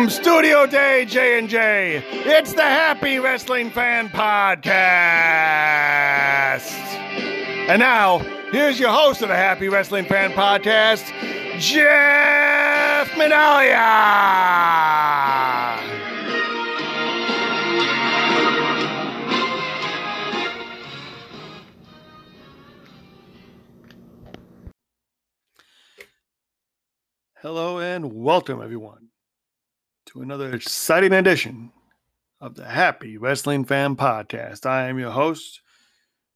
From Studio Day J and J, it's the Happy Wrestling Fan Podcast. And now, here's your host of the Happy Wrestling Fan Podcast, Jeff Minalia. Hello and welcome, everyone, to another exciting edition of the Happy Wrestling Fan Podcast. I am your host,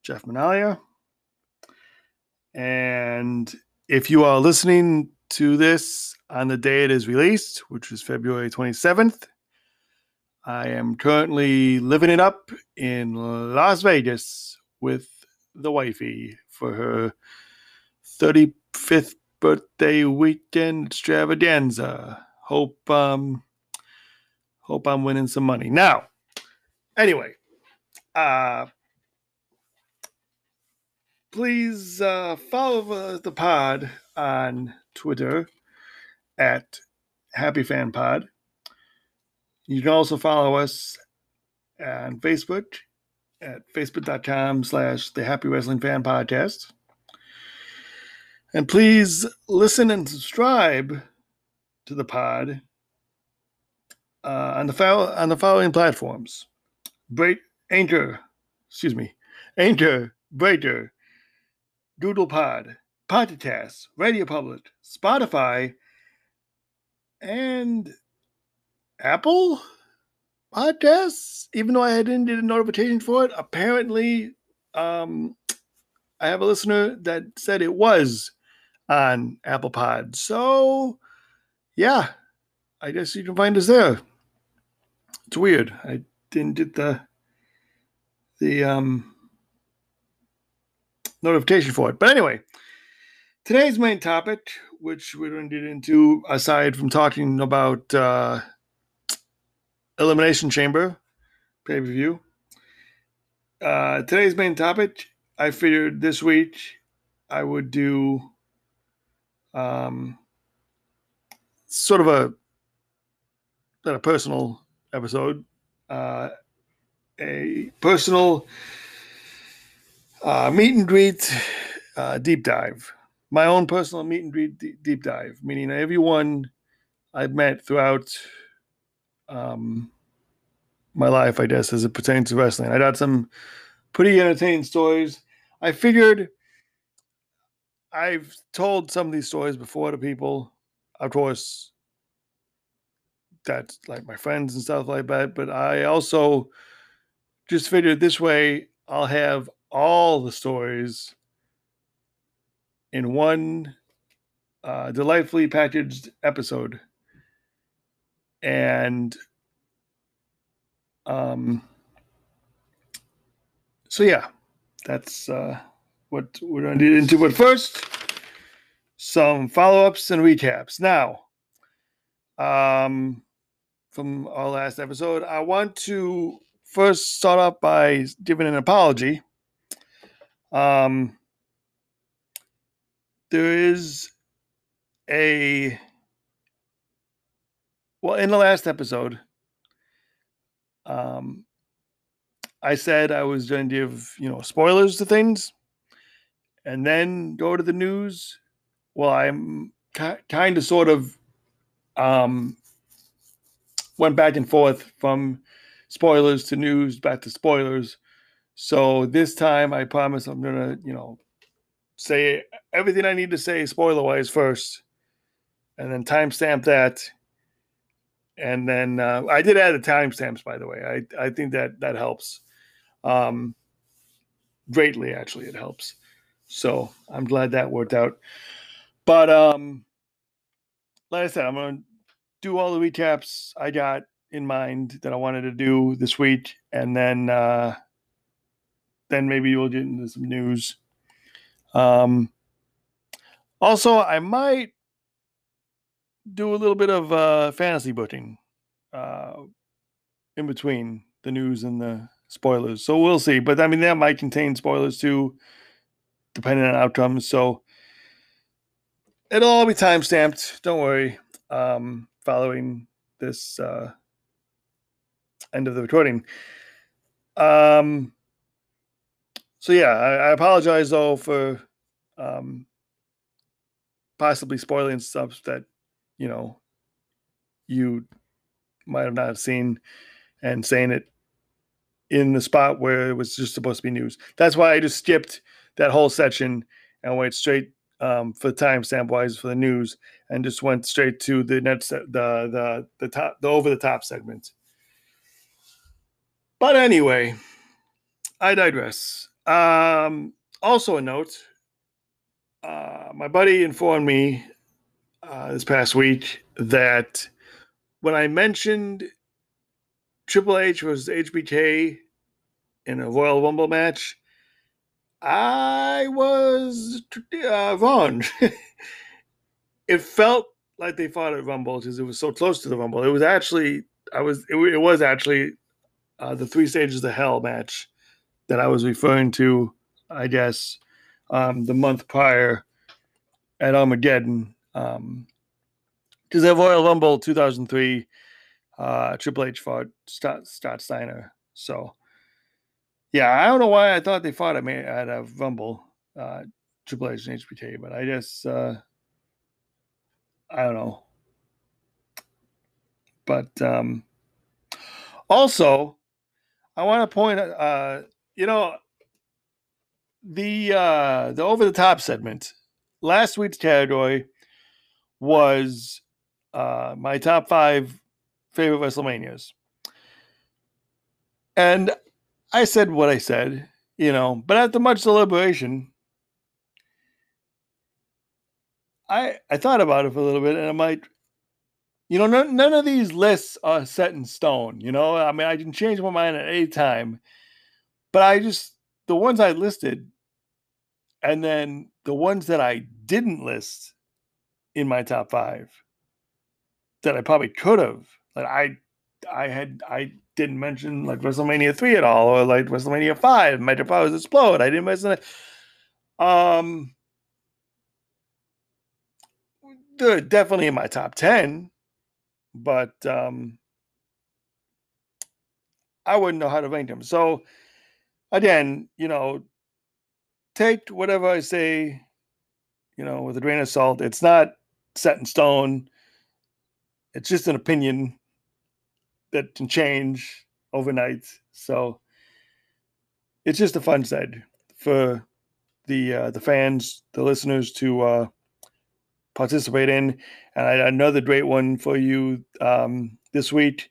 Jeff Manalia. And if you are listening to this on the day it is released, which is February 27th, I am currently living it up in Las Vegas with the wifey for her 35th birthday weekend extravaganza. Hope um hope I'm winning some money. Now, anyway, uh please uh follow the pod on Twitter at Happy Fan Pod. You can also follow us on Facebook at facebook.com slash the Happy Wrestling Fan Podcast. And please listen and subscribe to the pod uh, on the fo- on the following platforms: Break Anchor, excuse me, Anchor, Breaker, Google Pod, Podcast, Radio Public, Spotify, and Apple Podcasts. Even though I didn't get a notification for it, apparently, um, I have a listener that said it was on Apple Pod. So, yeah, I guess you can find us there. It's weird. I didn't get the the um, notification for it. But anyway, today's main topic, which we're going to get into, aside from talking about uh, Elimination Chamber pay per view, uh, today's main topic, I figured this week I would do um, sort of a not a personal episode, uh, a personal uh, meet and greet uh, deep dive. My own personal meet and greet deep dive, meaning everyone I've met throughout um, my life, I guess, as it pertains to wrestling. I got some pretty entertaining stories. I figured I've told some of these stories before to people, of course, that's like my friends and stuff like that. But I also just figured this way I'll have all the stories in one uh, delightfully packaged episode. And um, so, yeah, that's. Uh, what we're going to get into. But first, some follow ups and recaps. Now, um, from our last episode, I want to first start off by giving an apology. Um, there is a well in the last episode um i said i was going to give you know spoilers to things and then go to the news. Well, I'm kind of sort of um, went back and forth from spoilers to news back to spoilers. So this time I promise I'm to, you know, say everything I need to say spoiler wise first and then timestamp that. And then uh, I did add the timestamps, by the way. I, I think that that helps um, greatly, actually. It helps. So I'm glad that worked out. But um, like I said, I'm gonna do all the recaps I got in mind that I wanted to do this week, and then uh, then maybe we'll get into some news. Um, also, I might do a little bit of uh, fantasy booking uh, in between the news and the spoilers. So we'll see. But I mean, that might contain spoilers too depending on outcomes. So it'll all be time stamped. Don't worry. Um, following this uh, end of the recording. Um, so yeah, I, I apologize though for um, possibly spoiling stuff that you know you might have not seen and saying it in the spot where it was just supposed to be news. That's why I just skipped that whole section and went straight um, for the timestamp wise for the news and just went straight to the next the the the top the over the top segment. But anyway, I digress. Um, also a note, uh, my buddy informed me uh, this past week that when I mentioned Triple H was HBK in a Royal Rumble match, I was uh, it felt like they fought at Rumble because it was so close to the Rumble. It was actually, I was, it, it was actually uh, the three stages of hell match that I was referring to, I guess, um, the month prior at Armageddon. Um, because at Royal Rumble 2003, uh, Triple H fought Scott, Scott Steiner. So, yeah, I don't know why I thought they fought at, at a Rumble, uh, Triple H and HBK, but I guess, uh, I don't know. But um, also, I want to point, uh, you know, the uh, the over the top segment last week's category was uh, my top five favorite WrestleManias. And I said what I said, you know, but after much deliberation, I I thought about it for a little bit and I'm like, you know, none, none of these lists are set in stone, you know. I mean, I can change my mind at any time, but I just the ones I listed and then the ones that I didn't list in my top five that I probably could have. Like I I had I didn't mention like WrestleMania three at all, or like WrestleMania five, Mega Powers Explode. I didn't mention it. Um, they're definitely in my top ten, but um, I wouldn't know how to rank them. So again, you know, take whatever I say, you know, with a grain of salt. It's not set in stone. It's just an opinion that can change overnight. So it's just a fun side for the uh, the fans, the listeners to uh, participate in. And I, another great one for you um, this week.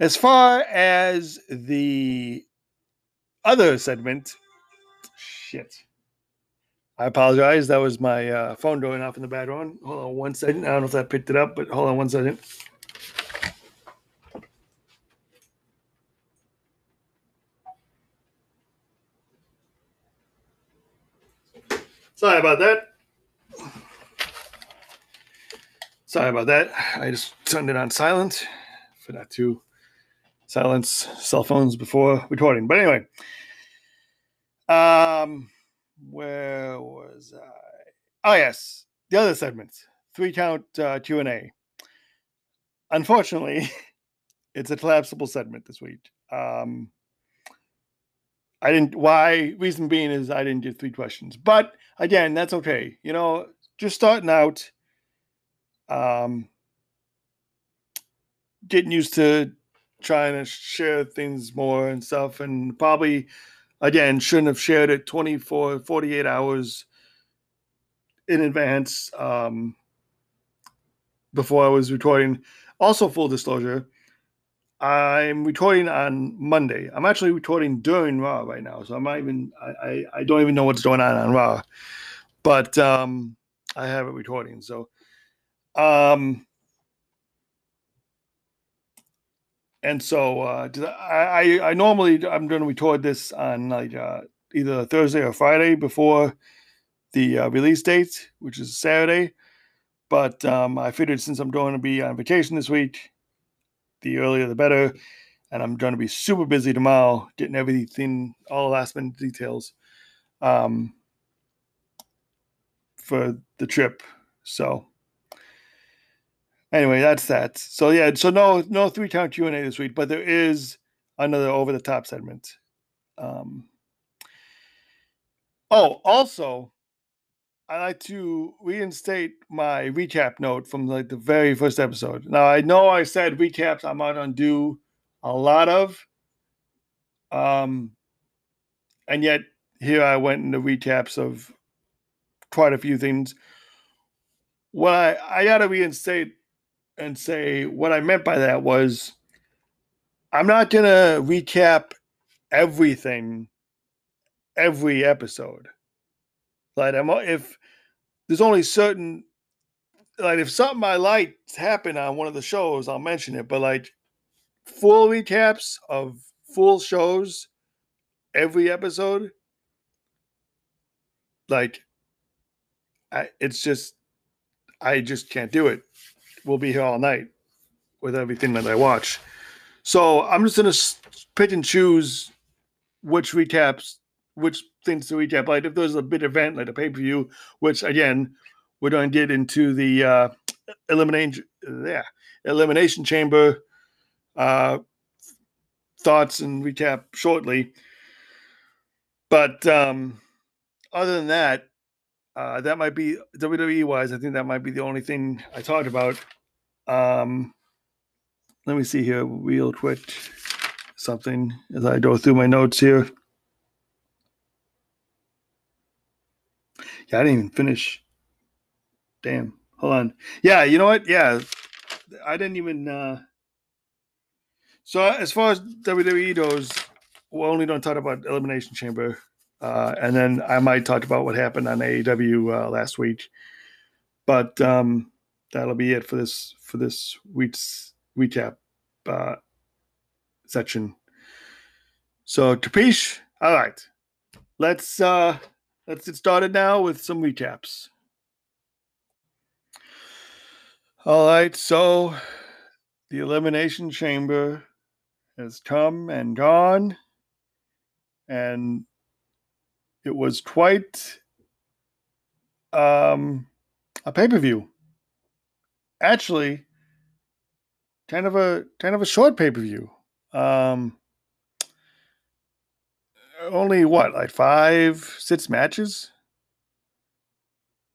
As far as the other segment, shit. I apologize. That was my uh, phone going off in the background. Hold on one second. I don't know if that picked it up, but hold on one second. Sorry about that. Sorry about that. I just turned it on silent for not to silence cell phones before recording. But anyway, um, where was I? Oh yes, the other segments, three count uh, Q and A. Unfortunately, it's a collapsible segment this week. Um, I didn't. Why? Reason being is I didn't get three questions, but again, that's okay. You know, just starting out, um, getting used to trying to share things more and stuff, and probably again shouldn't have shared it 24 48 hours in advance um, before i was recording also full disclosure i'm recording on monday i'm actually recording during raw right now so i'm not even i i, I don't even know what's going on on raw but um i have it recording so um and so uh, I, I normally I'm going to record this on like uh, either Thursday or Friday before the uh, release date, which is Saturday. But um, I figured since I'm going to be on vacation this week, the earlier the better. And I'm going to be super busy tomorrow, getting everything, all the last minute details um, for the trip. So anyway, that's that. So yeah, so no no three count Q and A this week, but there is another over the top segment. Um, oh, also, I like to reinstate my recap note from like the very first episode. Now I know I said recaps I'm not gonna do a lot of, um, and yet here I went into recaps of quite a few things. What I I gotta reinstate and say what I meant by that was I'm not gonna recap everything every episode. Like I'm if there's only certain like if something I like happen on one of the shows, I'll mention it. But like full recaps of full shows every episode, like I it's just I just can't do it. We'll be here all night with everything that I watch. So I'm just gonna pick and choose which recaps, which things to recap. Like if there's a big event like a pay per view, which again we're going to get into the uh, elimination, yeah, elimination chamber uh, thoughts and recap shortly. But um, other than that, uh, that might be WWE wise. I think that might be the only thing I talked about. Um, let me see here, real quick, something as I go through my notes here. Yeah, I didn't even finish. Damn. Hold on. Yeah, you know what? Yeah, I didn't even. uh So as far as WWE goes, we're only going to talk about Elimination Chamber, uh, and then I might talk about what happened on AEW uh, last week. But um that'll be it for this for this week's recap uh, section. So Capiche, all right. Let's uh let's get started now with some recaps. All right, so the elimination chamber has come and gone, and it was quite um, a pay per view. Actually, kind of a kind of a short pay per view. Um, only what, like five, six matches?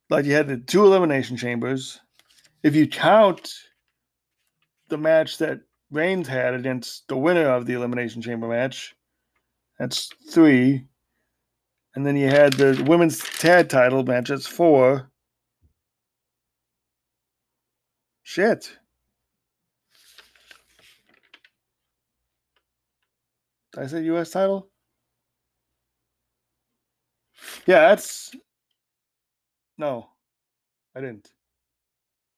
Like you had the two elimination chambers. If you count the match that Reigns had against the winner of the elimination chamber match, that's three. And then you had the women's tag title match. That's four. Shit. Did I say U.S. title? Yeah, that's no, I didn't.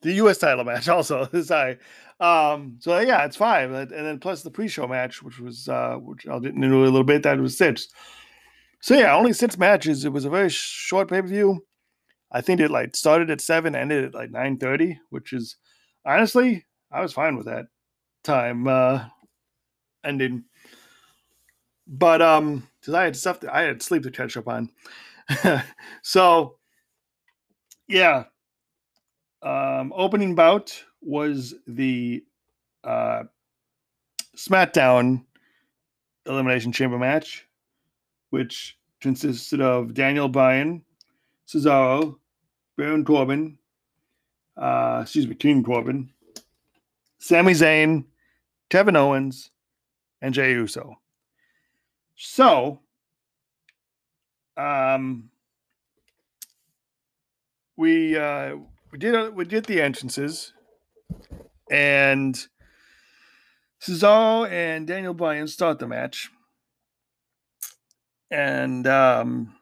The U.S. title match also. Sorry. Um, so yeah, it's five, and then plus the pre-show match, which was uh, which I'll get into a little bit. That was six. So yeah, only six matches. It was a very short pay-per-view. I think it like started at seven, ended at like nine thirty, which is honestly I was fine with that time uh, ending. But um, because I had stuff that I had sleep to catch up on. so yeah. Um, opening bout was the uh, SmackDown Elimination Chamber match, which consisted of Daniel Bryan, Cesaro, Baron Corbin, uh, excuse me, King Corbin, Sami Zayn, Kevin Owens, and Jey Uso. So, um, we uh, we did we did the entrances, and Cesaro and Daniel Bryan start the match, and um,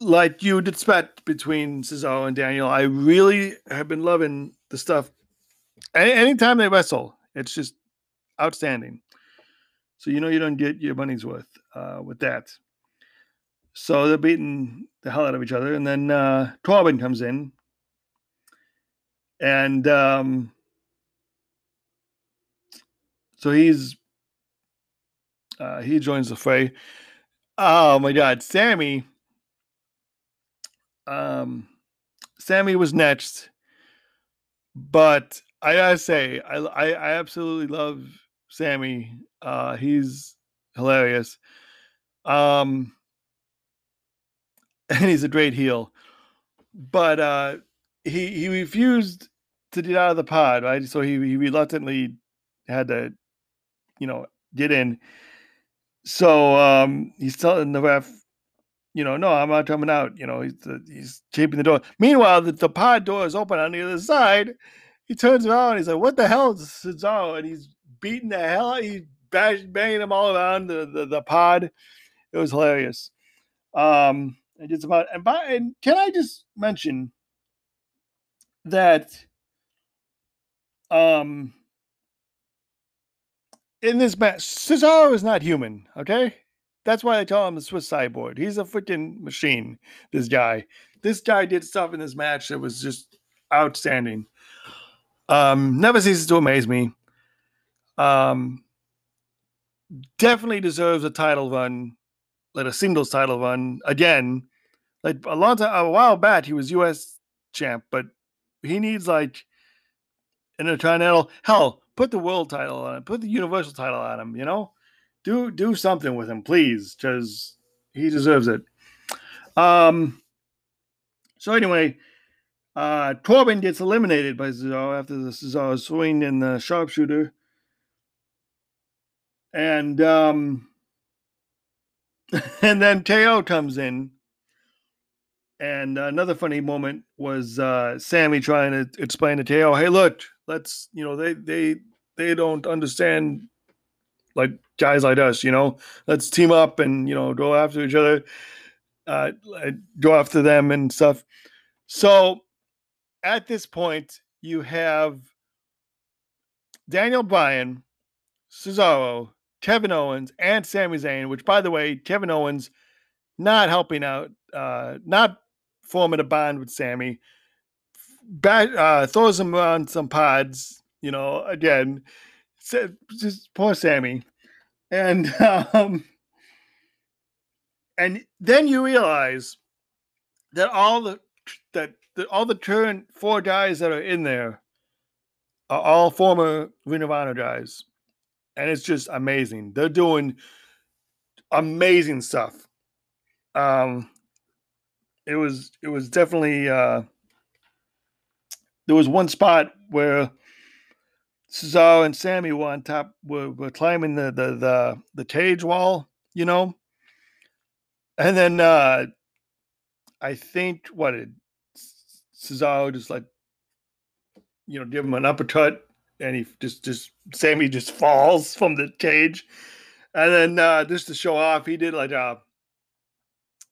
like you'd expect between Cesaro and Daniel, I really have been loving the stuff. Any, anytime they wrestle, it's just outstanding. So you know you don't get your money's worth uh, with that. So they're beating the hell out of each other, and then uh, Corbin comes in, and um, so he's uh, he joins the fray. Oh my God, Sami. Um, Sami was next, but I gotta say, I I, I absolutely love Sami. Uh, he's hilarious. Um, and he's a great heel. But uh, he he refused to get out of the pod, right? So he, he reluctantly had to, you know, get in. So um, he's telling the ref, you know, no, I'm not coming out. You know, he's he's keeping the door. Meanwhile, the, the pod door is open on the other side. He turns around. He's like, "What the hell is Cesaro?" And he's beating the hell. Out. He's banging them all around the, the, the pod. It was hilarious. Um, and just about and by and can I just mention that um in this match, Cesaro is not human, okay? That's why they call him the Swiss cyborg. He's a freaking machine, this guy. This guy did stuff in this match that was just outstanding. Um, never ceases to amaze me. Um, definitely deserves a title run, like a singles title run again. Like a long time, a while back, he was U.S. champ, but he needs like an intercontinental. Hell, put the world title on him, put the universal title on him. You know, do do something with him, please, because he deserves it. Um. So anyway, uh, Corbin gets eliminated by Cesaro after the Cesaro swing in the sharpshooter. And um, and then Teo comes in. And another funny moment was uh, Sami trying to explain to Teo, "Hey, look, let's you know they they they don't understand like guys like us, you know. Let's team up and you know go after each other, uh, go after them and stuff." So at this point, you have Daniel Bryan, Cesaro, Kevin Owens, and Sami Zayn, which, by the way, Kevin Owens not helping out, uh, not forming a bond with Sami, back, uh, throws him on some pods, you know, again, just poor Sami. And, um, and then you realize that all the, that all the current four guys that are in there are all former Ring of Honor guys, and it's just amazing. They're doing amazing stuff. Um, it was it was definitely uh, there was one spot where Cesaro and Sami were on top were, were climbing the the the the cage wall, you know, and then uh, I think what it Cesaro just like, you know, give him an uppercut, and he just just Sami just falls from the cage, and then uh, just to show off, he did like a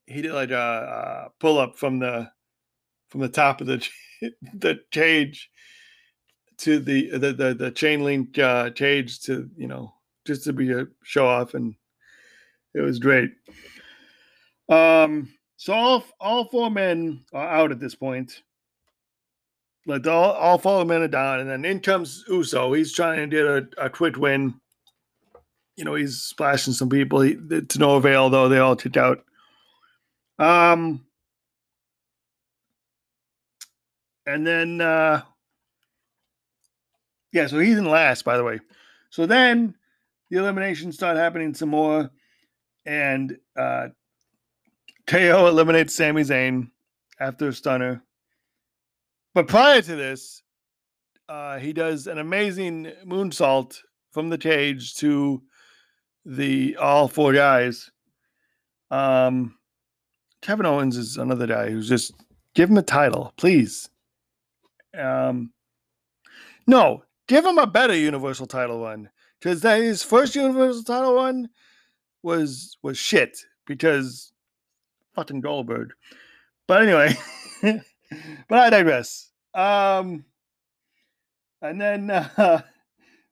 he did like a, a pull up from the from the top of the the cage to the the the, the chain link uh, cage to you know just to be a show off, and it was great. Um, so all all four men are out at this point. Like all, all four men down, and then in comes Uso. He's trying to get a, a quick win. You know, he's splashing some people he, to no avail, though. They all took out. Um, and then, uh, yeah, so he's in last, by the way. So then the eliminations start happening some more, and uh, KO eliminates Sami Zayn after a stunner. But prior to this, uh, he does an amazing moonsault from the cage to the all four guys. Um, Kevin Owens is another guy who's just give him a title, please. Um, no, give him a better Universal title one because that his first Universal title one was was shit because fucking Goldberg. But anyway. but I digress. Um, and then uh,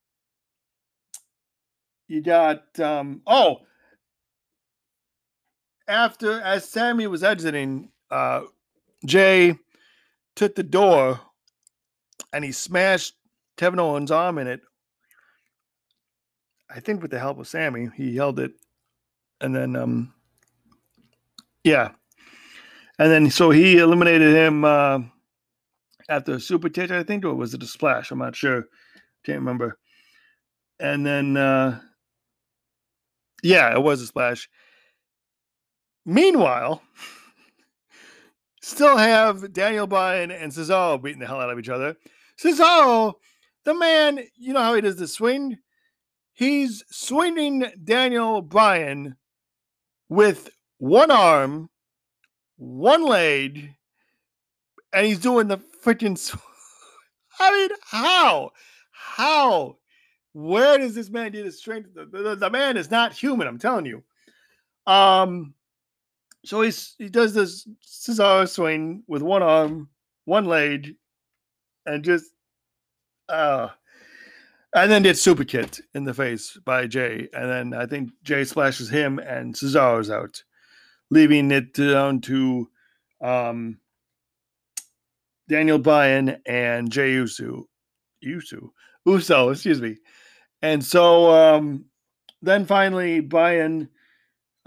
you got um, oh, after as Sami was exiting, uh, Jey took the door and he smashed Kevin Owens' arm in it. I think with the help of Sami, he held it, and then um, yeah, and then so he eliminated him uh, after a super kick, I think, or was it a splash? I'm not sure. Can't remember. And then, uh, yeah, it was a splash. Meanwhile, still have Daniel Bryan and Cesaro beating the hell out of each other. Cesaro, the man, you know how he does the swing? He's swinging Daniel Bryan with one arm, one leg, and he's doing the freaking. I mean, how? How? Where does this man get his strength? The, the, the man is not human. I'm telling you. Um, so he's he does this Cesaro swing with one arm, one leg, and just uh and then gets super kicked in the face by Jey. And then I think Jey splashes him and Cesaro's out, leaving it down to um Daniel Bryan and Jey Uso. Uso. Uso, excuse me. And so um then finally Bryan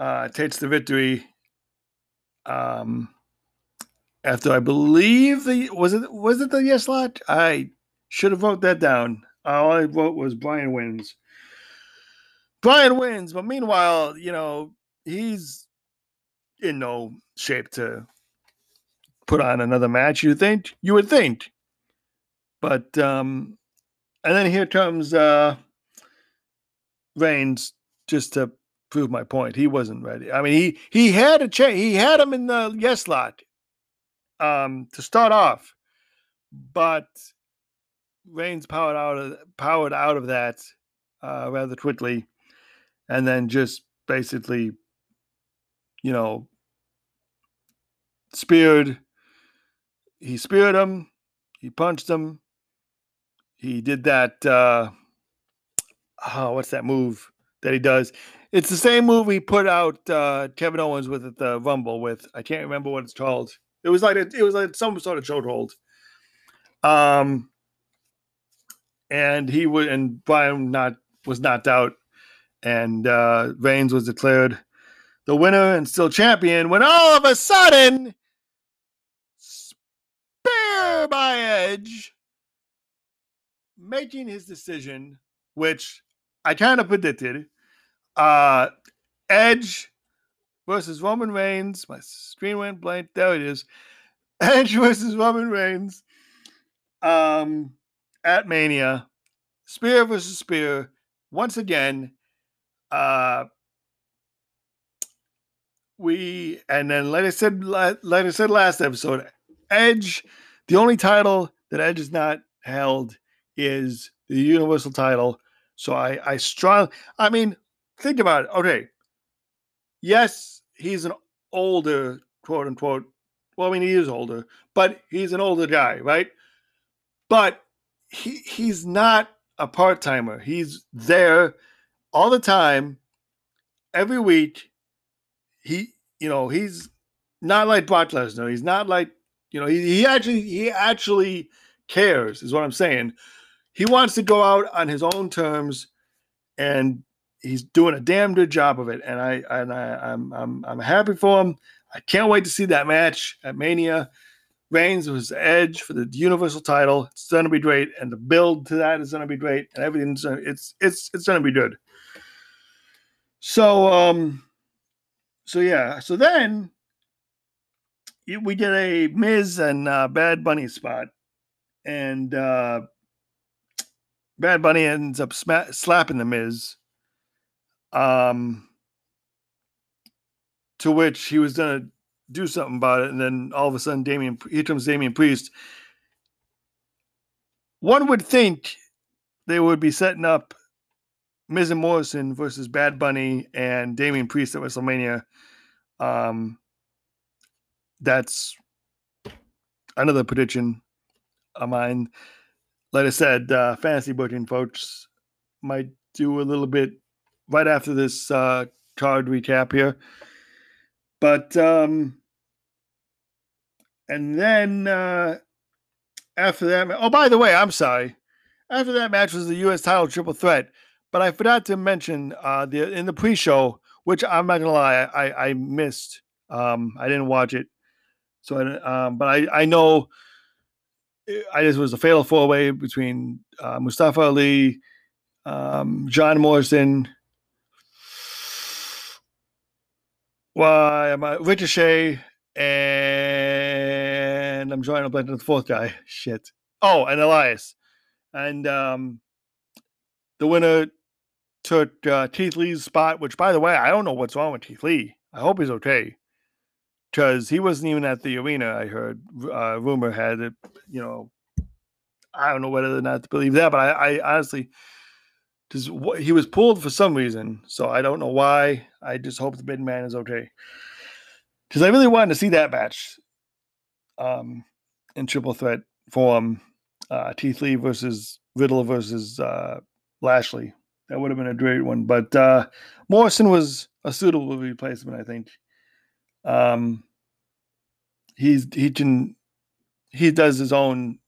uh takes the victory um after I believe the was it was it the Yes Lock? I should have wrote that down. All I wrote was Bryan wins. Bryan wins, but meanwhile, you know, he's in no shape to put on another match, you think? You would think. But um and then here comes uh Reigns just to prove my point. He wasn't ready. I mean, he he had a chance. He had him in the Yes Lock um, to start off, but Reigns powered out of powered out of that uh, rather quickly, and then just basically, you know, speared. He speared him. He punched him. He did that. Uh, oh, what's that move that he does? It's the same move he put out uh, Kevin Owens with at the Rumble with. I can't remember what it's called. It was like a, it was like some sort of chokehold. Um, and he would and Bryan not was knocked out, and uh, Reigns was declared the winner and still champion. When all of a sudden, by Edge, making his decision, which I kind of predicted. Uh, Edge versus Roman Reigns. My screen went blank. There it is. Edge versus Roman Reigns. Um, at Mania. Spear versus Spear. Once again, uh, we and then like I said, like I said last episode, Edge. The only title that Edge has not held is the Universal title. So I, I strong. I mean, think about it. Okay, yes, he's an older quote unquote. Well, I mean, he is older, but he's an older guy, right? But he he's not a part timer. He's there all the time, every week. He, you know, he's not like Brock Lesnar. He's not like, you know, he, he actually he actually cares, is what I'm saying. He wants to go out on his own terms and he's doing a damn good job of it, and I and I, I'm I'm I'm happy for him. I can't wait to see that match at Mania. Reigns was Edge for the Universal title. It's to be great, and the build to that is to be great, and everything's it's it's it's going to be good. So um, so yeah, so then we did a Miz and uh, Bad Bunny spot, and uh, Bad Bunny ends up sma- slapping the Miz um, to which he was to do something about it, and then all of a sudden, Damian here comes Damian Priest. One would think they would be setting up Miz and Morrison versus Bad Bunny and Damian Priest at WrestleMania. Um, that's another prediction of mine. Like I said, uh, fantasy booking folks might do a little bit right after this uh, card recap here. But um, and then uh, after that, oh by the way, I'm sorry. After that match was the U.S. title triple threat, but I forgot to mention uh, the in the pre-show, which I'm not gonna lie, I I missed. Um, I didn't watch it, so um, but I I know I just was a fatal four way between uh, Mustafa Ali, um, John Morrison. Why am I Ricochet and I'm trying to blend the fourth guy. Shit. Oh, and Elias, and um, the winner took uh, Keith Lee's spot. Which, by the way, I don't know what's wrong with Keith Lee. I hope he's okay because he wasn't even at the arena. I heard uh, rumor had it. You know, I don't know whether or not to believe that, but I, I honestly because he was pulled for some reason. So I don't know why. I just hope the big man is okay. Because I really wanted to see that match um, in triple threat form. Uh, Lee versus Riddle versus uh, Lashley. That would have been a great one. But uh, Morrison was a suitable replacement, I think. Um, he's he can he does his own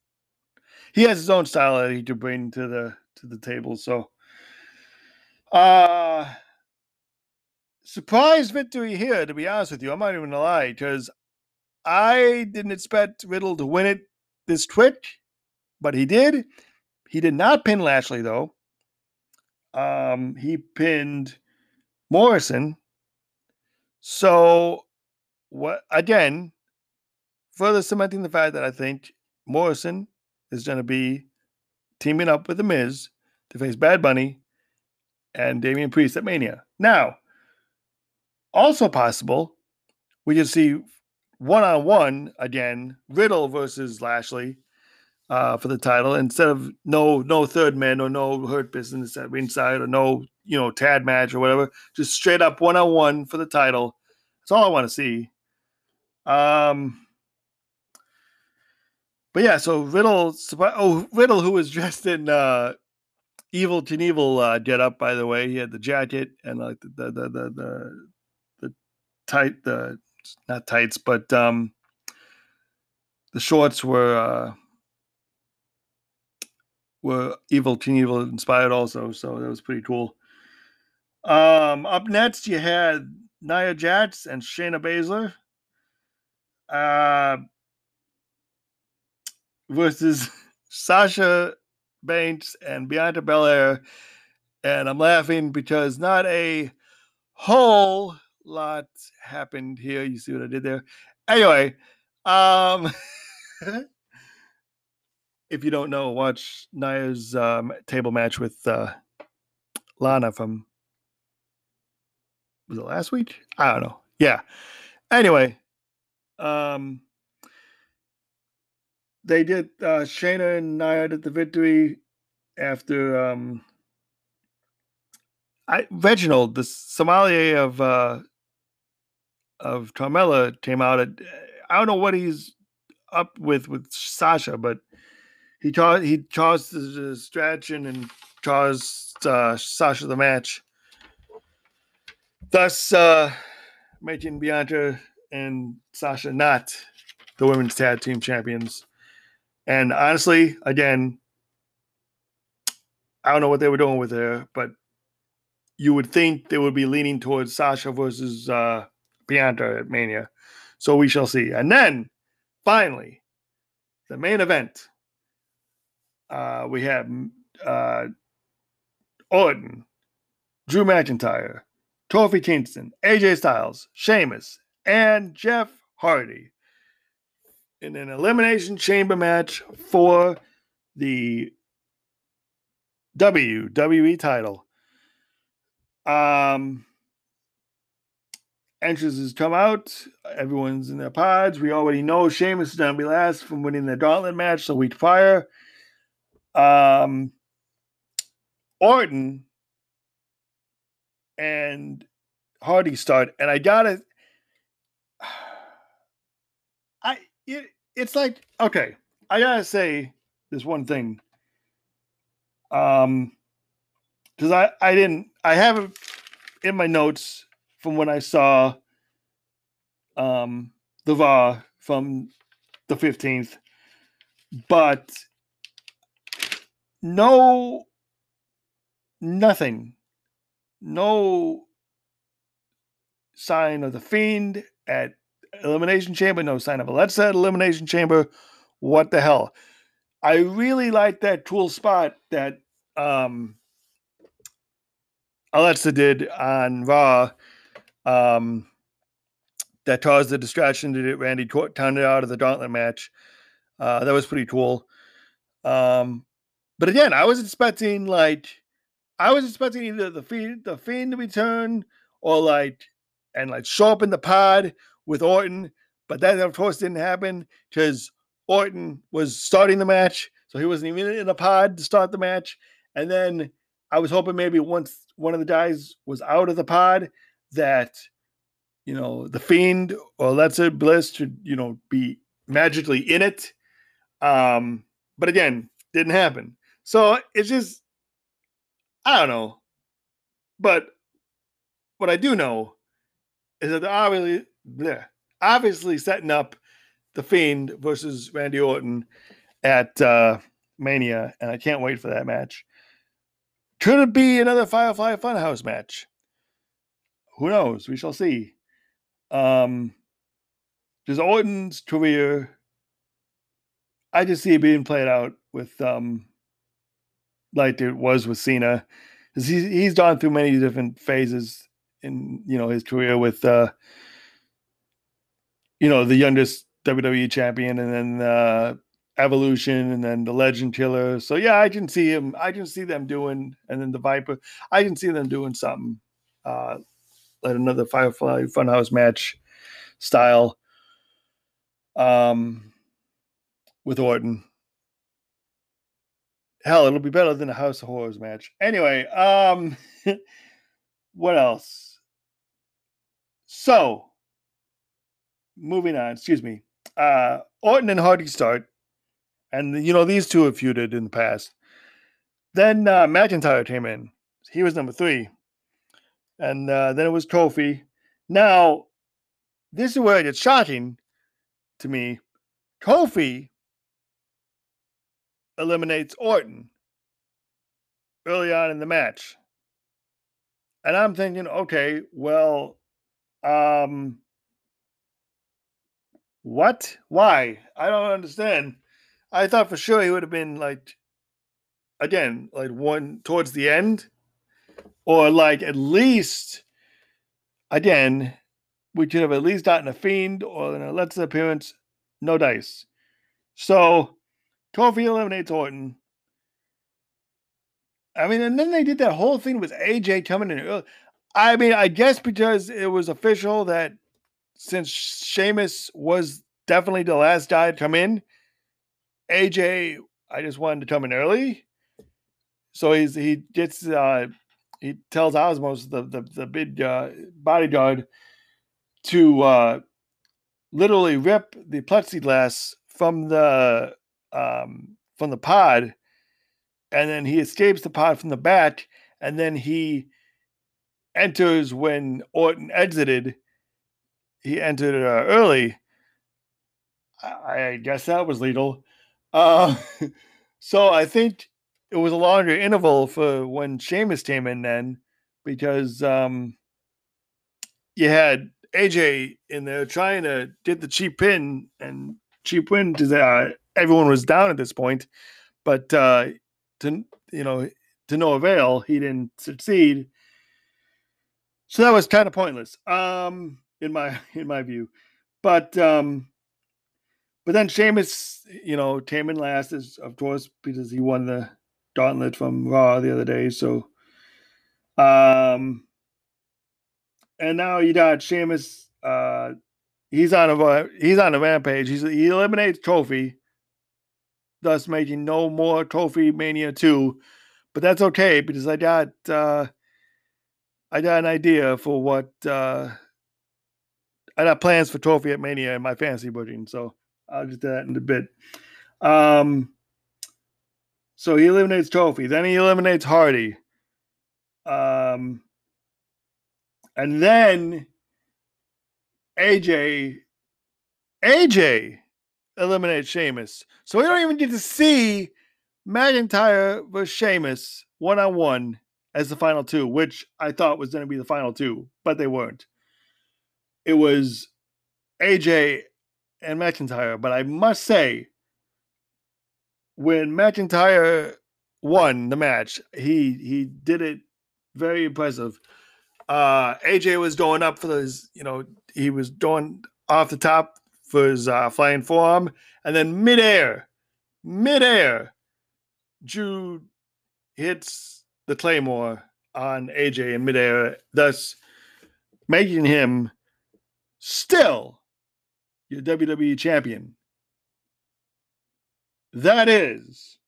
he has his own style that he can bring to the to the table. So uh surprise victory here, to be honest with you. I'm not even gonna lie, because I didn't expect Riddle to win it this quick, but he did. He did not pin Lashley though. Um, he pinned Morrison. So what again, further cementing the fact that I think Morrison is gonna be teaming up with the Miz to face Bad Bunny and Damian Priest at Mania. Now, also possible, we can see one on one again, Riddle versus Lashley uh, for the title instead of no no third man or no hurt business at ringside or no you know tad match or whatever. Just straight up one on one for the title. That's all I want to see. Um. But yeah, so Riddle, oh Riddle, who was dressed in uh, Evel Knievel uh, get up. By the way, he had the jacket and like the the the the, the, the tight the not tights, but um, the shorts were uh, were Evel Knievel inspired also. So that was pretty cool. Um, up next, you had Nia Jax and Shayna Baszler uh, versus Sasha Banks and Bianca Belair. And I'm laughing because not a whole lot happened here. You see what I did there? Anyway, um, if you don't know, watch Nia's um, table match with uh, Lana from was it last week? I don't know. Yeah. Anyway, um, they did uh Shayna and Nia did the victory after um I Reginald, the sommelier of uh of Carmella came out at I don't know what he's up with with Sasha, but he taught he caused the distraction and caused uh, Sasha the match, thus uh, making Bianca and Sasha not the women's tag team champions. And honestly, again, I don't know what they were doing with her, but you would think they would be leaning towards Sasha versus uh, Bianca at Mania. So we shall see. And then finally, the main event. Uh, we have uh, Orton, Drew McIntyre, Kofi Kingston, AJ Styles, Sheamus, and Jeff Hardy in an elimination chamber match for the WWE title. Um, entrances come out. Everyone's in their pods. We already know Sheamus is going to be last from winning the gauntlet match the week prior. Um, Orton and Hardy start, and I gotta. I it, it's like okay, I gotta say this one thing. Um, because I I didn't I have it in my notes from when I saw um the VAR from the fifteenth, but no nothing, no sign of the fiend at Elimination Chamber. No sign of Alexa at Elimination Chamber. What the hell? I really like that cool spot that um, Alexa did on Raw. Um, that caused the distraction get Randy Orton out of the Gauntlet match. Uh, that was pretty cool. Um, but again, I was expecting like I was expecting either the fiend the fiend to return or like and like show up in the pod with Orton, but that of course didn't happen because Orton was starting the match, so he wasn't even in the pod to start the match. And then I was hoping maybe once one of the guys was out of the pod that you know the fiend or Alexa Bliss should you know be magically in it. Um, but again, didn't happen. So it's just I don't know. But what I do know is that obviously, bleh, obviously setting up the Fiend versus Randy Orton at uh, Mania, and I can't wait for that match. Could it be another Firefly Funhouse match? Who knows? We shall see. Um, does Orton's career, I just see it being played out with um, like it was with Cena. He's he's gone through many different phases in you know his career with uh, you know the youngest WWE champion, and then uh, Evolution, and then the Legend Killer. So yeah, I can see him. I can see them doing, and then the Viper. I can see them doing something uh, like another Firefly Funhouse match style. Um, with Orton. Hell, it'll be better than a House of Horrors match. Anyway, um, what else? So, moving on. Excuse me. Uh, Orton and Hardy start, and you know these two have feuded in the past. Then uh, McIntyre came in. He was number three, and uh, then it was Kofi. Now, this is where it gets shocking to me. Kofi eliminates Orton early on in the match. And I'm thinking, okay, well, um, what? Why? I don't understand. I thought for sure he would have been like, again, like one towards the end, or like at least, again, we could have at least gotten a fiend or an Alexa appearance, no dice. So Kofi eliminates Orton. I mean, and then they did that whole thing with AJ coming in. I mean, I guess because it was official that since Sheamus was definitely the last guy to come in, AJ, I just wanted to come in early. So he's he gets uh he tells Omos the the, the big uh, bodyguard to uh literally rip the plexiglass from the um, from the pod, and then he escapes the pod from the back, and then he enters when Orton exited. He entered uh, early. I, I guess that was legal. Uh, so I think it was a longer interval for when Sheamus came in then, because um, you had AJ in there trying to get the cheap pin and cheap win to uh, everyone was down at this point, but uh, to you know to no avail, he didn't succeed. So that was kind of pointless, um, in my in my view. But um, but then Sheamus, you know, came in last, is of course because he won the gauntlet from Raw the other day. So, um, and now you got Sheamus. Uh, he's on a he's on a rampage. He's, he eliminates Kofi, thus making no more Kofi Mania 2. But that's okay because I got uh, I got an idea for what uh, I got plans for Kofi at Mania in my fantasy booking, so I'll get to that in a bit. Um, so he eliminates Kofi, then he eliminates Hardy, um, and then AJ AJ eliminate Sheamus. So we don't even get to see McIntyre versus Sheamus one on one as the final two, which I thought was going to be the final two, but they weren't. It was AJ and McIntyre, but I must say, when McIntyre won the match, he he did it very impressive. Uh AJ was going up for his, you know, he was going off the top for his uh, flying forearm, and then midair, midair, Drew hits the claymore on AJ in midair, thus making him still your WWE champion. That is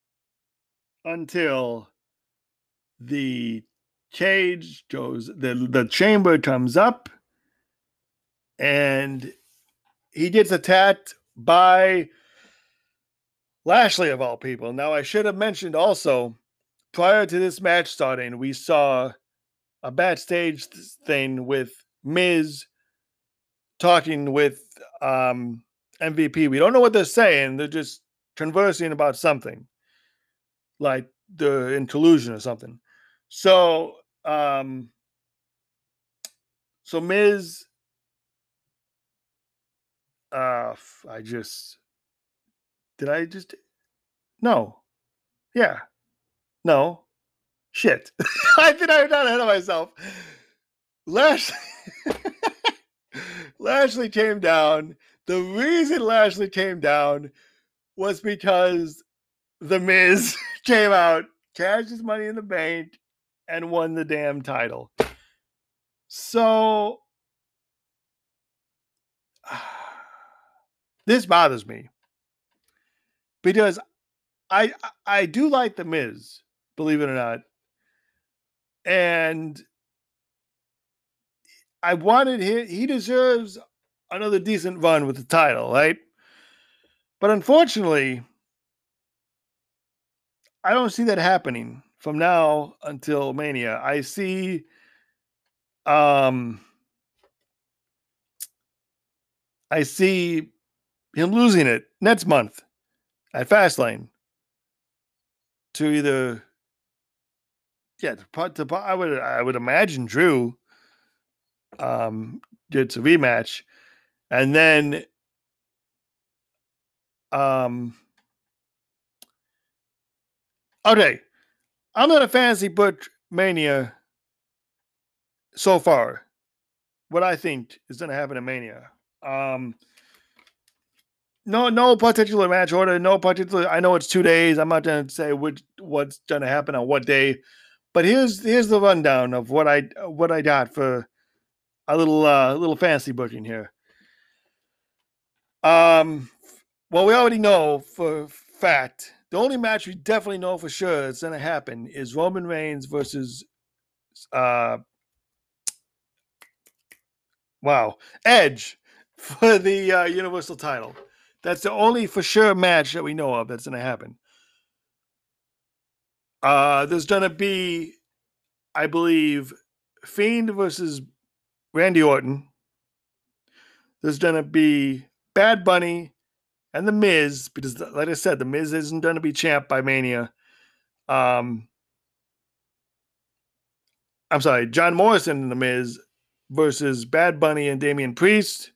until the cage goes, the, the chamber comes up and he gets attacked by Lashley, of all people. Now, I should have mentioned also prior to this match starting, we saw a backstage thing with Miz talking with um, MVP. We don't know what they're saying. They're just conversing about something, like the inclusion or something. So, um, so Miz, uh, I just did I just no, yeah, no, shit. I think I got ahead of myself. Lashley, Lashley came down. The reason Lashley came down was because The Miz came out, cashed his money in the bank, and won the damn title. So this bothers me because I I do like the Miz, believe it or not, and I wanted him. He deserves another decent run with the title, right? But unfortunately, I don't see that happening from now until Mania. I see um I see him losing it next month at Fastlane to either yeah to, to I would I would imagine Drew um gets a rematch and then um okay I'm not a fantasy book mania so far what I think is going to happen in Mania um no, no particular match order. No particular. I know it's two days. I'm not going to say which what's going to happen on what day, but here's here's the rundown of what I what I got for a little uh, little fancy booking here. Um, well, we already know for fact the only match we definitely know for sure it's going to happen is Roman Reigns versus uh, wow, Edge for the uh, Universal title. That's the only for sure match that we know of that's going to happen. Uh, there's going to be, I believe, Fiend versus Randy Orton. There's going to be Bad Bunny and The Miz, because, like I said, The Miz isn't going to be champ by Mania. Um, I'm sorry, John Morrison and The Miz versus Bad Bunny and Damian Priest.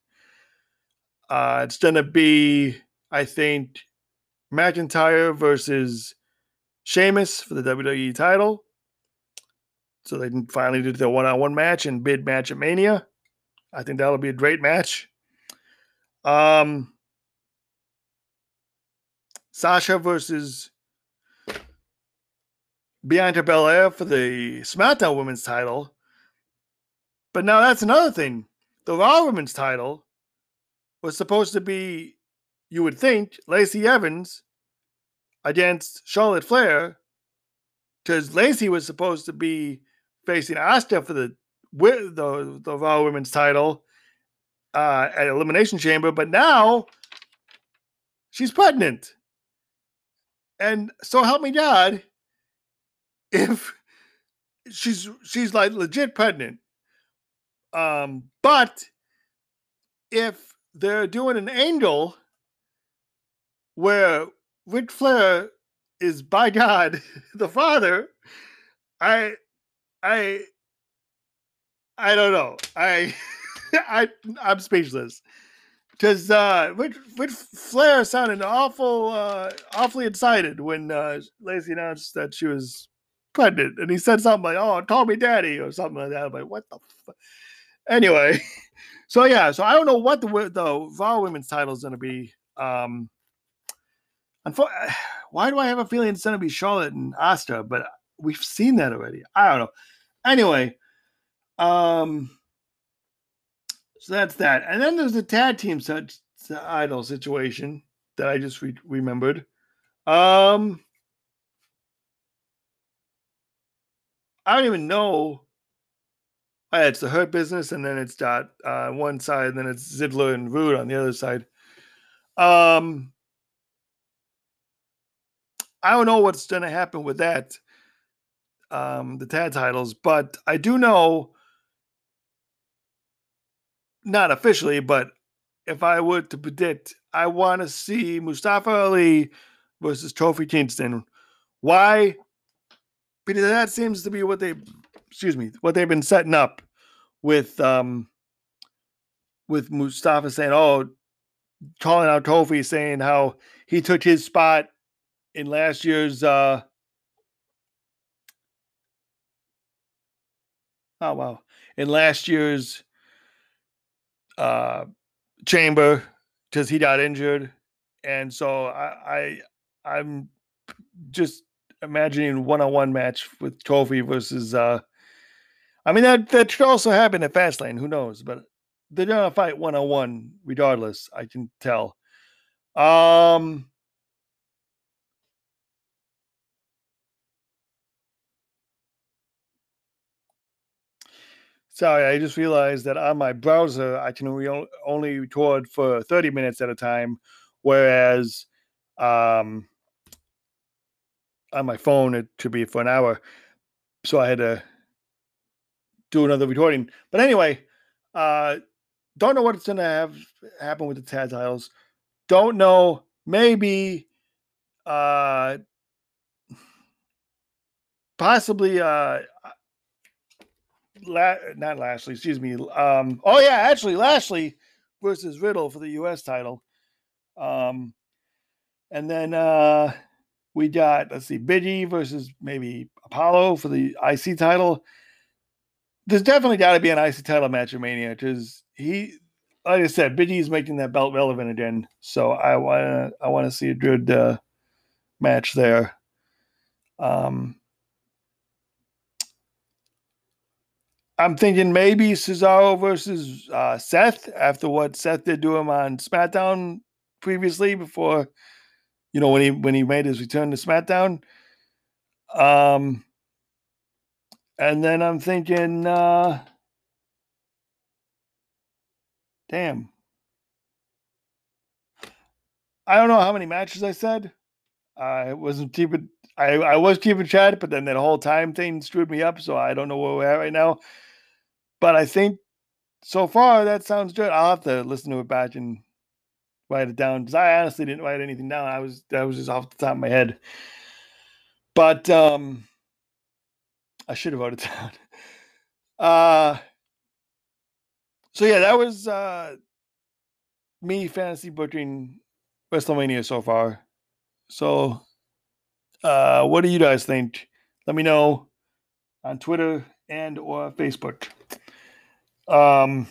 Uh, it's going to be, I think, McIntyre versus Sheamus for the WWE title. So they can finally do their one on one match and bid match at Mania. I think that'll be a great match. Um, Sasha versus Bianca Belair for the SmackDown Women's title. But now that's another thing. The Raw Women's title was supposed to be, you would think, Lacey Evans against Charlotte Flair, because Lacey was supposed to be facing Asuka for the the the Raw Women's title uh, at Elimination Chamber, but now she's pregnant, and so help me God, if she's she's like legit pregnant, um, but if they're doing an angle where Ric Flair is by God the Father. I, I, I don't know. I, I, I'm speechless. Because uh, Ric, Ric Flair sounded awful, uh, awfully excited when uh, Lacey announced that she was pregnant, and he said something like, "Oh, call me daddy" or something like that. I'm like, what the? Anyway, so yeah, so I don't know what the the Raw Women's title is going to be. Um, why do I have a feeling it's going to be Charlotte and Asuka? But we've seen that already. I don't know. Anyway, um, so that's that. And then there's the tag team such idol situation that I just re- remembered. Um, I don't even know. Oh, it's the Hurt Business, and then it's Dot uh, one side, and then it's Ziggler and Roode on the other side. Um, I don't know what's going to happen with that, um, the tag titles, but I do know not officially, but if I were to predict, I want to see Mustafa Ali versus Kofi Kingston. Why? Because that seems to be what they, excuse me, what they've been setting up with um with Mustafa saying, "Oh, calling out Kofi, saying how he took his spot in last year's." uh Oh wow! In last year's uh, chamber because he got injured, and so I, I I'm just imagining one-on-one match with Kofi versus. uh I mean that that should also happen at Fastlane. Who knows? But they're gonna fight one-on-one regardless. I can tell. Um. Sorry, I just realized that on my browser I can re- only record for 30 minutes at a time, whereas um, on my phone it could be for an hour. So I had to do another recording. But anyway, uh, don't know what's going to have happen with the tag titles. Don't know. Maybe, uh, possibly, uh, La- not Lashley, excuse me. Um, oh yeah, actually Lashley versus Riddle for the U.S. title. Um, and then uh, we got let's see, Biggie versus maybe Apollo for the IC title. There's definitely got to be an IC title match at Mania because he, like I said, Biggie's making that belt relevant again. So I want I want to see a good uh, match there. Um, I'm thinking maybe Cesaro versus uh, Seth after what Seth did to him on SmackDown previously before, you know, when he when he made his return to SmackDown. Um, and then I'm thinking, uh, damn, I don't know how many matches I said. I wasn't keeping. I, I was keeping track, but then that whole time thing screwed me up, so I don't know where we're at right now. But I think so far that sounds good. I'll have to listen to it back and write it down because I honestly didn't write anything down. I was that was just off the top of my head. But um I should have wrote it down. Uh so yeah, that was uh me fantasy booking WrestleMania so far. So uh what do you guys think? Let me know on Twitter and or Facebook. Um,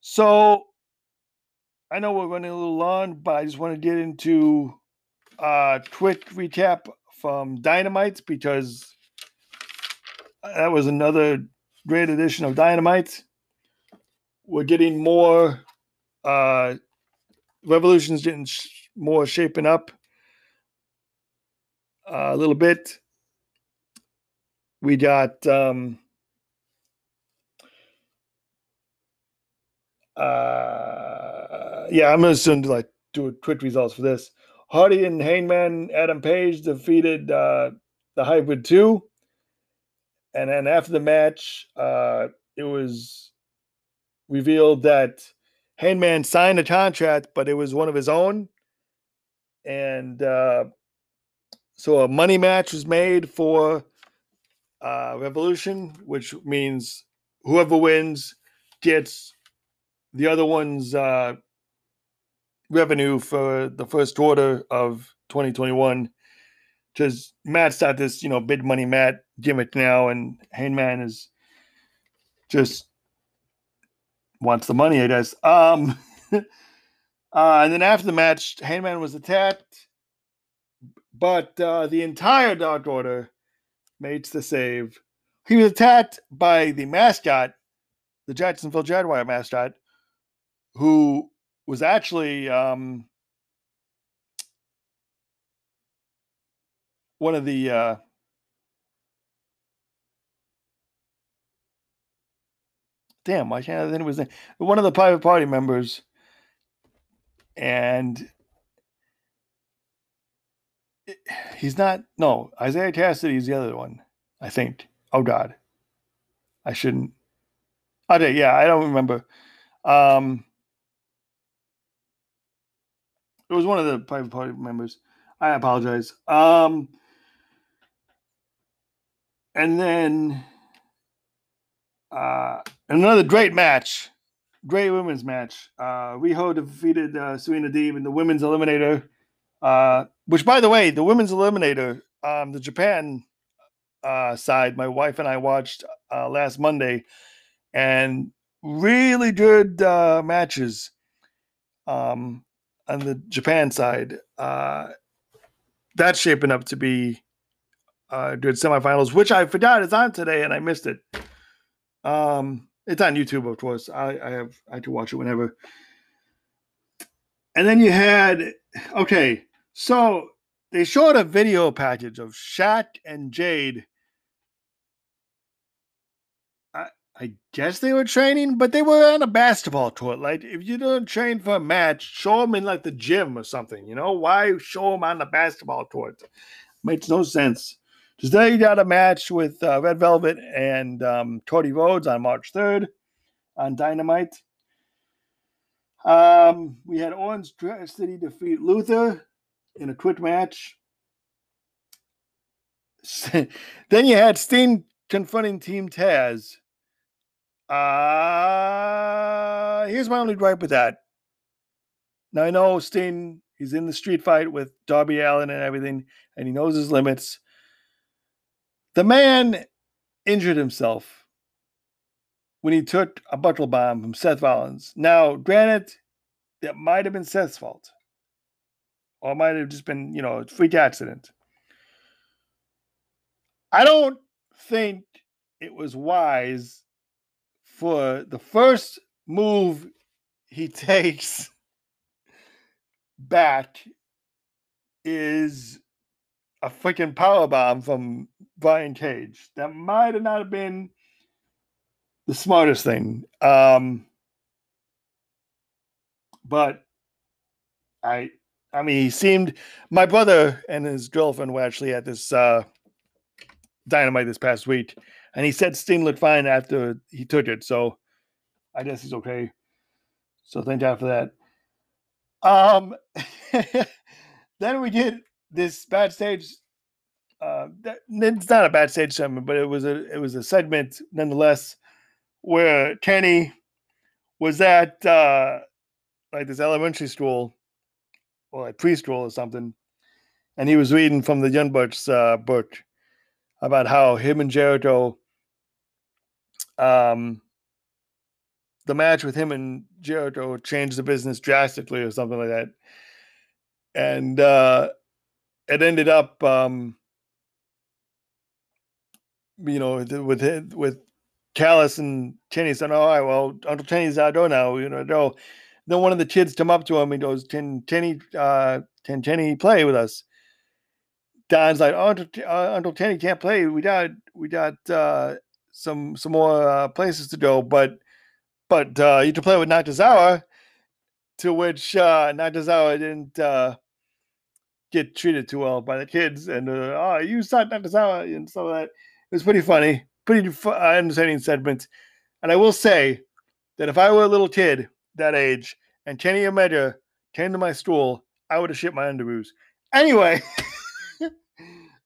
so I know we're running a little long, but I just want to get into a quick recap from Dynamite because that was another great edition of Dynamite. We're getting more uh, revolutions getting sh- more shaping up uh, a little bit. We got um, uh, yeah, I'm gonna assume to like do a quick results for this. Hardy and Hangman Adam Page defeated uh, the Hybrid Two, and then after the match, uh, it was revealed that Hangman signed a contract, but it was one of his own, and uh, so a money match was made for uh, Revolution, which means whoever wins gets the other one's uh, revenue for the first quarter of 2021. Because Matt's got this, you know, big money Matt gimmick now, and Hangman is just wants the money, I guess. Um, uh, and then after the match, Hangman was attacked, but uh, the entire Dark Order makes the save. He was attacked by the mascot, the Jacksonville Jaguar mascot, who was actually um, one of the uh, damn, why can't I think it was one of the private party members, and he's not. No, Isiah Kassidy is the other one. I think. Oh God, I shouldn't. Okay, yeah, I don't remember. Um, it was one of the private party members. I apologize. Um, and then uh, another great match, great women's match. Uh, Riho defeated uh, Serena Deeb in the women's eliminator. Uh, which, by the way, the women's eliminator, um, the Japan uh, side, my wife and I watched uh, last Monday, and really good uh, matches. Um, on the Japan side, uh, that's shaping up to be uh, good semifinals, which I forgot is on today and I missed it. Um, it's on YouTube, of course. I, I have I can watch it whenever. And then you had okay, so they showed a video package of Shaq and Jade I guess they were training, but they were on a basketball court. Like, if you don't train for a match, show them in like the gym or something. You know, why show them on the basketball court? Makes no sense. Today, you got a match with uh, Red Velvet and um, Cody Rhodes on March 3rd on Dynamite. Um, we had Orange Cassidy defeat Luther in a quick match. then you had Sting confronting Team Taz uh, here's my only gripe with that. Now I know Sting, he's in the street fight with Darby Allin and everything, and he knows his limits. The man injured himself when he took a buckle bomb from Seth Rollins. Now, granted, that might have been Seth's fault. Or it might have just been, you know, a freak accident. I don't think it was wise for the first move he takes back is a freaking power bomb from Brian Cage. That might have not have been the smartest thing. Um, but I I mean he seemed my brother and his girlfriend were actually at this uh dynamite this past week and he said Sting looked fine after he took it. So I guess he's okay. So thank God for that. Um, then we get this backstage. Uh, that, it's not a backstage segment, but it was a it was a segment nonetheless where Kenny was at uh, like this elementary school or like preschool or something, and he was reading from the Young Bucks uh, book about how him and Jericho, um, the match with him and Jericho changed the business drastically or something like that. And uh, it ended up, um, you know, with with Callis and Kenny saying, "All right, well, Uncle Kenny's out door now." You know, no. Then one of the kids come up to him and goes, "Can Kenny, uh, can play with us?" Don's like, oh, Uncle, uh, Uncle Kenny can't play. We got we got uh, some some more uh, places to go, but but uh, you can play with Nakazawa. To which uh, Nakazawa didn't uh, get treated too well by the kids, and uh, oh, you saw Nakazawa and so that. It was pretty funny, pretty fu- entertaining segment. And I will say that if I were a little kid that age and Kenny Omega came to my school, I would have shit my underoos. Anyway.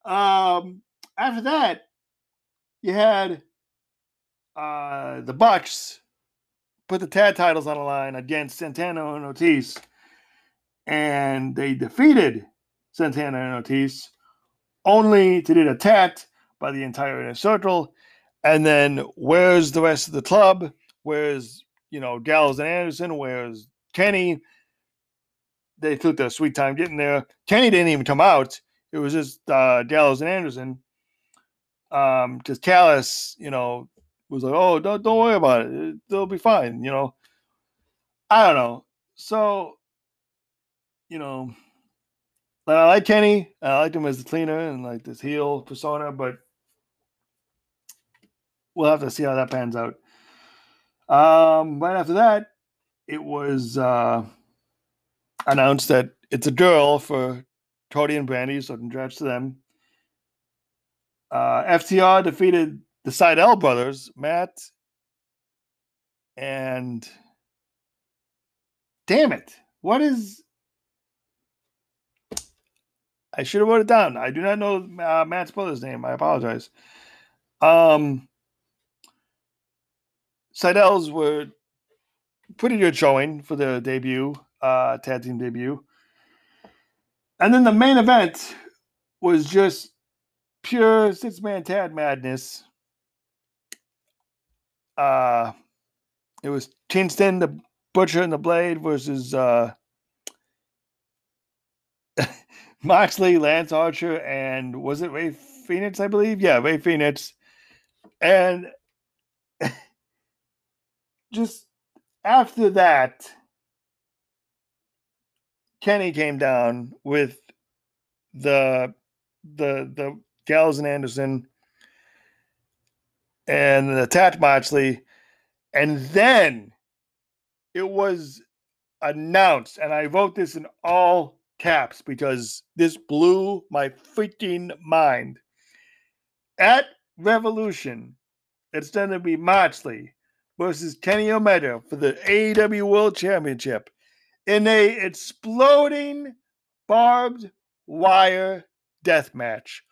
Um, after that, you had uh, the Bucks put the tag titles on the line against Santana and Ortiz, and they defeated Santana and Ortiz, only to get attacked by the entire inner circle. And then where's the rest of the club? Where's you know Gallows and Anderson? Where's Kenny? They took their sweet time getting there. Kenny didn't even come out. It was just uh, Gallows and Anderson. Um, because Callis, you know, was like, "Oh, don't don't worry about it. They'll be fine." You know, I don't know. So, you know, I like Kenny. I like him as the cleaner and like this heel persona, but we'll have to see how that pans out. Um, right after that, it was uh, announced that it's a girl for Cody and Brandi, so congrats to them. Uh, FTR defeated the Sydal brothers, Matt and damn it, what is? I should have wrote it down. I do not know uh, Matt's brother's name. I apologize. Um, Sydal's were pretty good showing for the debut, uh, tag team debut. And then the main event was just pure six man tag madness. Uh, it was Kingston, the Butcher, and the Blade versus uh, Moxley, Lance Archer, and was it Rey Fenix, I believe, yeah, Rey Fenix. and just after that, Kenny came down with the the the Gallows and Anderson and the Tat Moxley, and then it was announced, and I wrote this in all caps because this blew my freaking mind. At Revolution, it's going to be Moxley versus Kenny Omega for the AEW World Championship in a exploding barbed wire death match.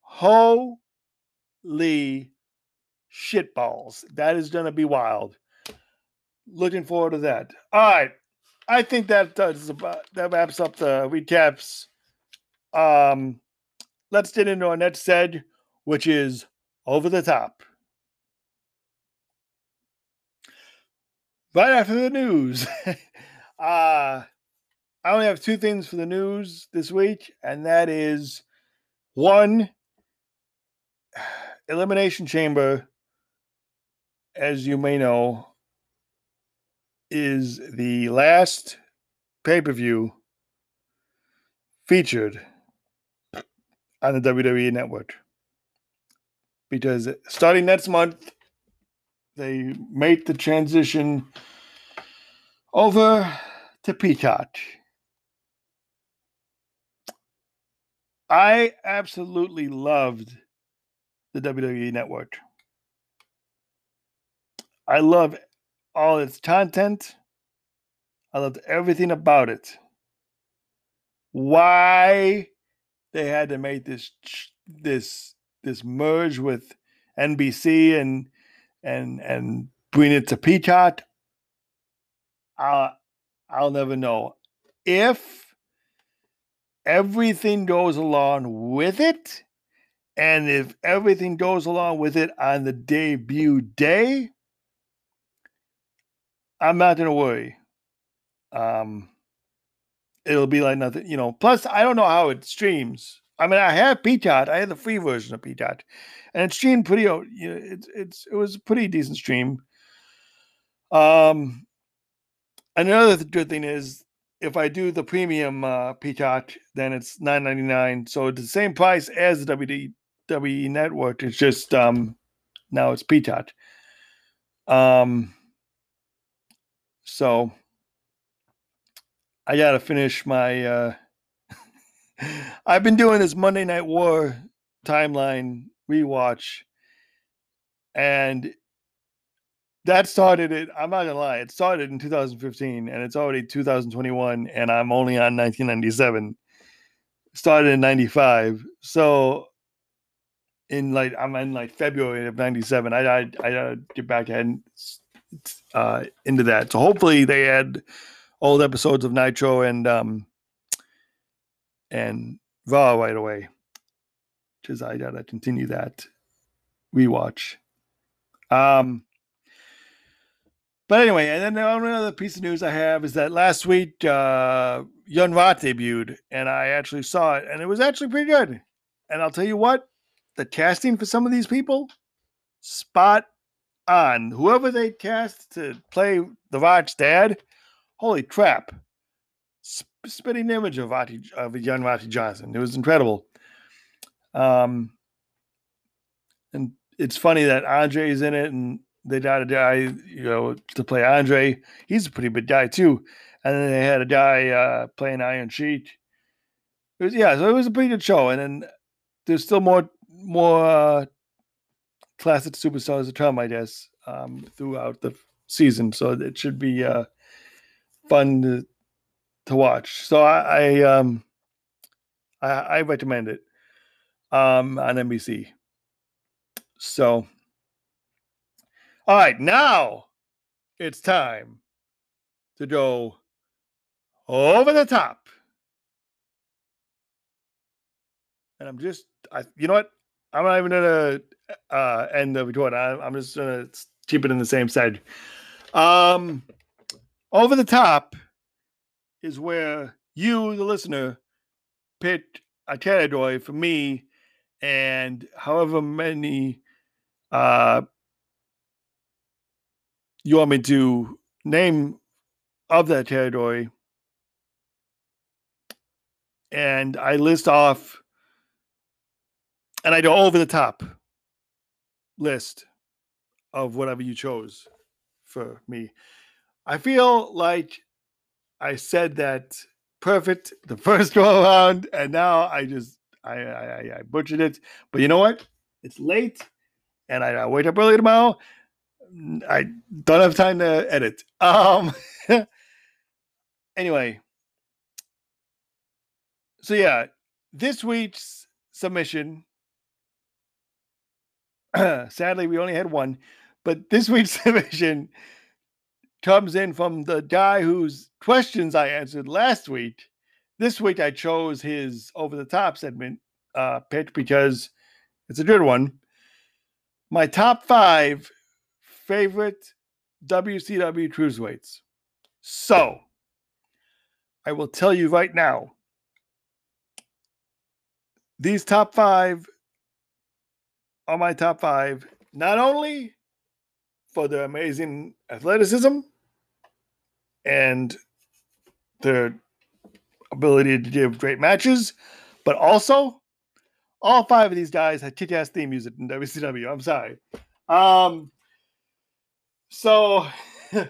Holy shitballs. That is going to be wild. Looking forward to that. All right. I think that does about, that wraps up the recaps. Um, let's get into our next seg, which is over the top. Right after the news. uh I only have two things for the news this week, and that is one Elimination Chamber, as you may know, is the last pay per view featured on the WWE network. Because starting next month, they make the transition over to Peacock. I absolutely loved the WWE network. I love all its content. I loved everything about it. Why they had to make this this this merge with NBC and and and bring it to Peacock, I'll I'll never know. If everything goes along with it. And if everything goes along with it on the debut day, I'm not to worry. Um, it'll be like nothing, you know. Plus, I don't know how it streams. I mean, I have Peacock. I had the free version of Peacock, and it streamed pretty. You know, it's it's it was a pretty decent stream. Um, another good thing is if I do the premium uh, Peacock, then it's nine ninety nine. So it's the same price as the WWE network. It's just um, now it's Peacock. Um, so I gotta finish my. Uh, I've been doing this Monday Night War timeline rewatch, and that started it. I'm not gonna lie, it started in 2015 and it's already 2021, and I'm only on 1997. Started in 95, so in like I'm in like February of '97. I I I gotta get back and uh, into that. So hopefully they add old episodes of Nitro and um, and Raw right away. Because I gotta continue that rewatch. Um, but anyway, and then another piece of news I have is that last week uh, Rock debuted, and I actually saw it, and it was actually pretty good. And I'll tell you what, the casting for some of these people, spot on. Whoever they cast to play the Rock's dad, holy crap! Sp- spitting image of Vati, of young Vati Johnson. It was incredible. Um, and it's funny that Andre is in it, and they got a guy, you know, to play Andre. He's a pretty big guy too. And then they had a guy uh, playing Iron Sheik. It was yeah, so it was a pretty good show. And then there's still more more uh, classic superstars to come, I guess, um, throughout the season. So it should be uh, fun to to watch. So I, I um I, I recommend it um on NBC. So all right, now it's time to go over the top. And I'm just, I, you know what? I'm not even gonna uh, end the recording. I, I'm just gonna keep it in the same side. Um, over the top is where you, the listener, picked a category for me, and however many uh, you want me to name of that territory and I list off and I go over the top list of whatever you chose for me. I feel like I said that perfect the first go around, and now I just I, I I butchered it. But you know what? It's late, and I, I wake up early tomorrow, I don't have time to edit. Um anyway. So yeah, this week's submission sadly we only had one, but this week's submission comes in from the guy whose questions I answered last week. This week I chose his over the top segment uh pitch because it's a good one. My top 5 favorite WCW cruiserweights. So, I will tell you right now these top five are my top five, not only for their amazing athleticism and their ability to give great matches, but also all five of these guys had kick ass theme music in WCW. I'm sorry. Um, so,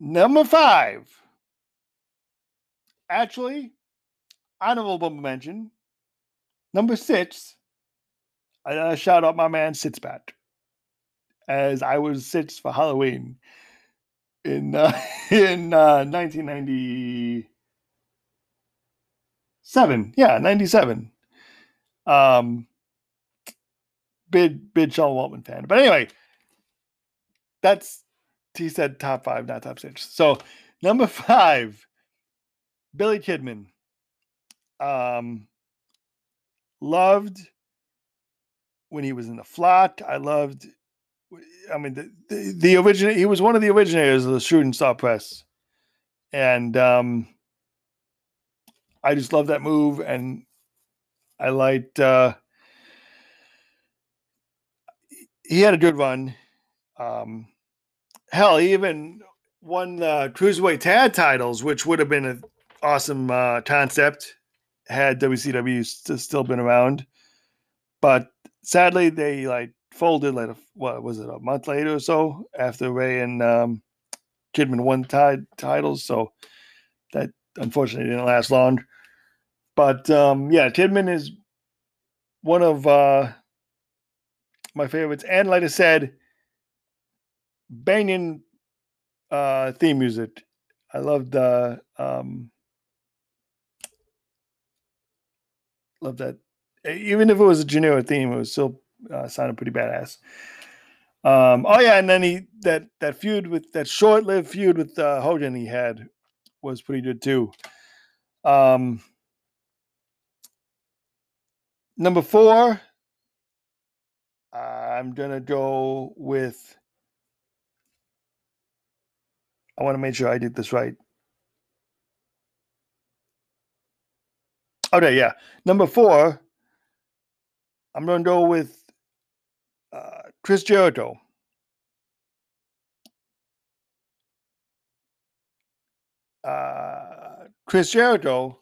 number five, actually, honorable mention. Number six, uh, shout out my man Sitzbat, as I was Syxx for Halloween in uh, in uh, 1997. Yeah, 97. Um, big big Sean Waltman fan, but anyway that's he said top five, not top six. So number five, Billy Kidman. Um, loved when he was in the flock. I loved. I mean, the the, the original. He was one of the originators of the shooting star press, and um, I just love that move, and I liked. Uh, he had a good run. Um, hell, he even won the cruiserweight tag titles, which would have been an awesome uh, concept had WCW st- still been around. But sadly, they like folded like a, what was it a month later or so after Rey and um, Kidman won t- titles. So that unfortunately didn't last long. But um, yeah, Kidman is one of uh, my favorites, and like I said banging uh, theme music. I loved uh, um, love that. Even if it was a generic theme, it was still uh, sounded pretty badass. Um, oh yeah, and then he that that feud with that short-lived feud with uh, Hogan he had was pretty good too. Um, number four, I'm gonna go with. I want to make sure I did this right. Okay, yeah. Number four, I'm going to go with uh, Chris Jericho. Uh, Chris Jericho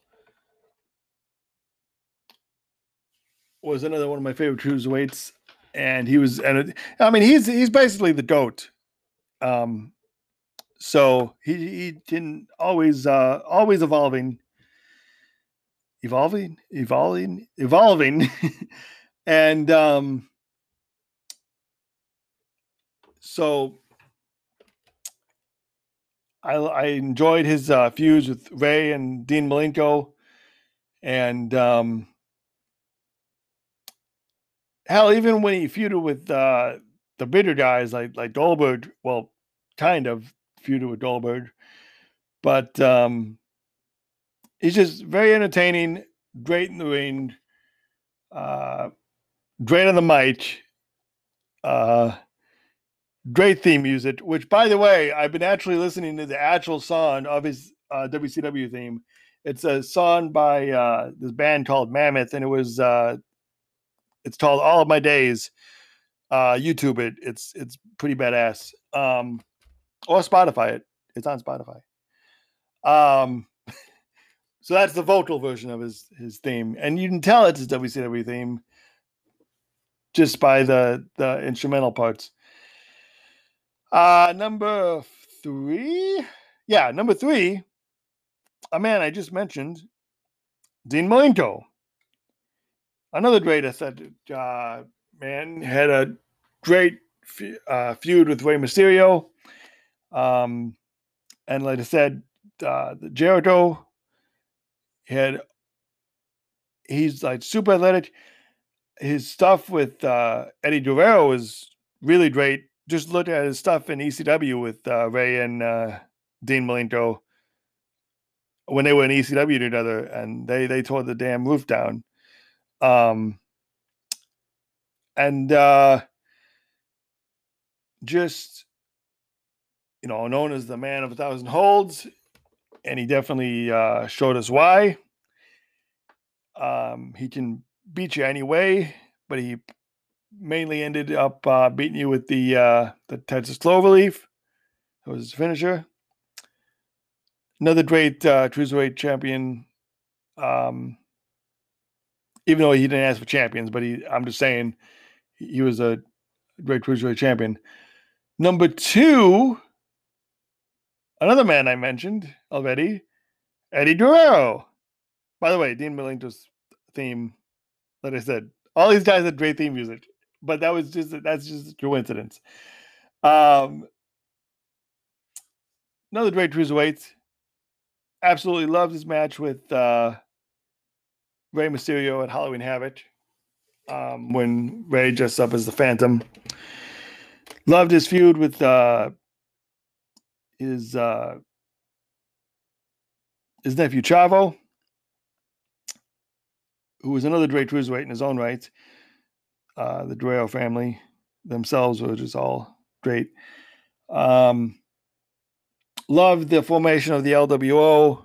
was another one of my favorite cruiserweights, and he was, and I mean, he's he's basically the goat. Um, so he he can always uh always evolving evolving, evolving, evolving, and um, so I, I enjoyed his uh, fuse with Rey and Dean Malenko, and um, hell, even when he feuded with uh, the bigger guys like like Goldberg, well, kind of feuded with Goldberg, but um, he's just very entertaining, great in the ring, uh, great on the mic, uh, great theme music. Which, by the way, I've been actually listening to the actual song of his uh, WCW theme. It's a song by uh, this band called Mammoth, and it was uh, it's called All of My Days. Uh, YouTube it. It's it's pretty badass. Um, or Spotify it. It's on Spotify. Um, so that's the vocal version of his his theme, and you can tell it's his WCW theme just by the the instrumental parts. Uh number three, yeah, number three, a man I just mentioned, Dean Malenko. Another great athletic uh, man had a great uh, feud with Rey Mysterio. Um, and like I said, uh, the Jericho had he's like super athletic. His stuff with uh, Eddie Guerrero was really great. Just look at his stuff in ECW with uh, Rey and uh, Dean Malenko when they were in ECW together, and they they tore the damn roof down. Um, and uh, just you know, known as the man of a thousand holds, and he definitely uh, showed us why. Um, he can beat you anyway, but he mainly ended up uh, beating you with the uh, the Texas Cloverleaf. That was his finisher. Another great uh, cruiserweight champion. Um, even though he didn't ask for champions, but he, I'm just saying, he was a great cruiserweight champion. Number two, Another man I mentioned already, Eddie Guerrero. By the way, Dean Malenko's theme, like I said, all these guys had great theme music, but that was just that's just a coincidence. Um, another great cruiserweight. Absolutely loved his match with uh, Rey Mysterio at Halloween Havoc um, when Rey dressed up as the Phantom. Loved his feud with uh, his uh, his nephew Chavo, who was another great cruiserweight in his own right. Uh, the Guerrero family themselves were just all great. Um, loved the formation of the LWO,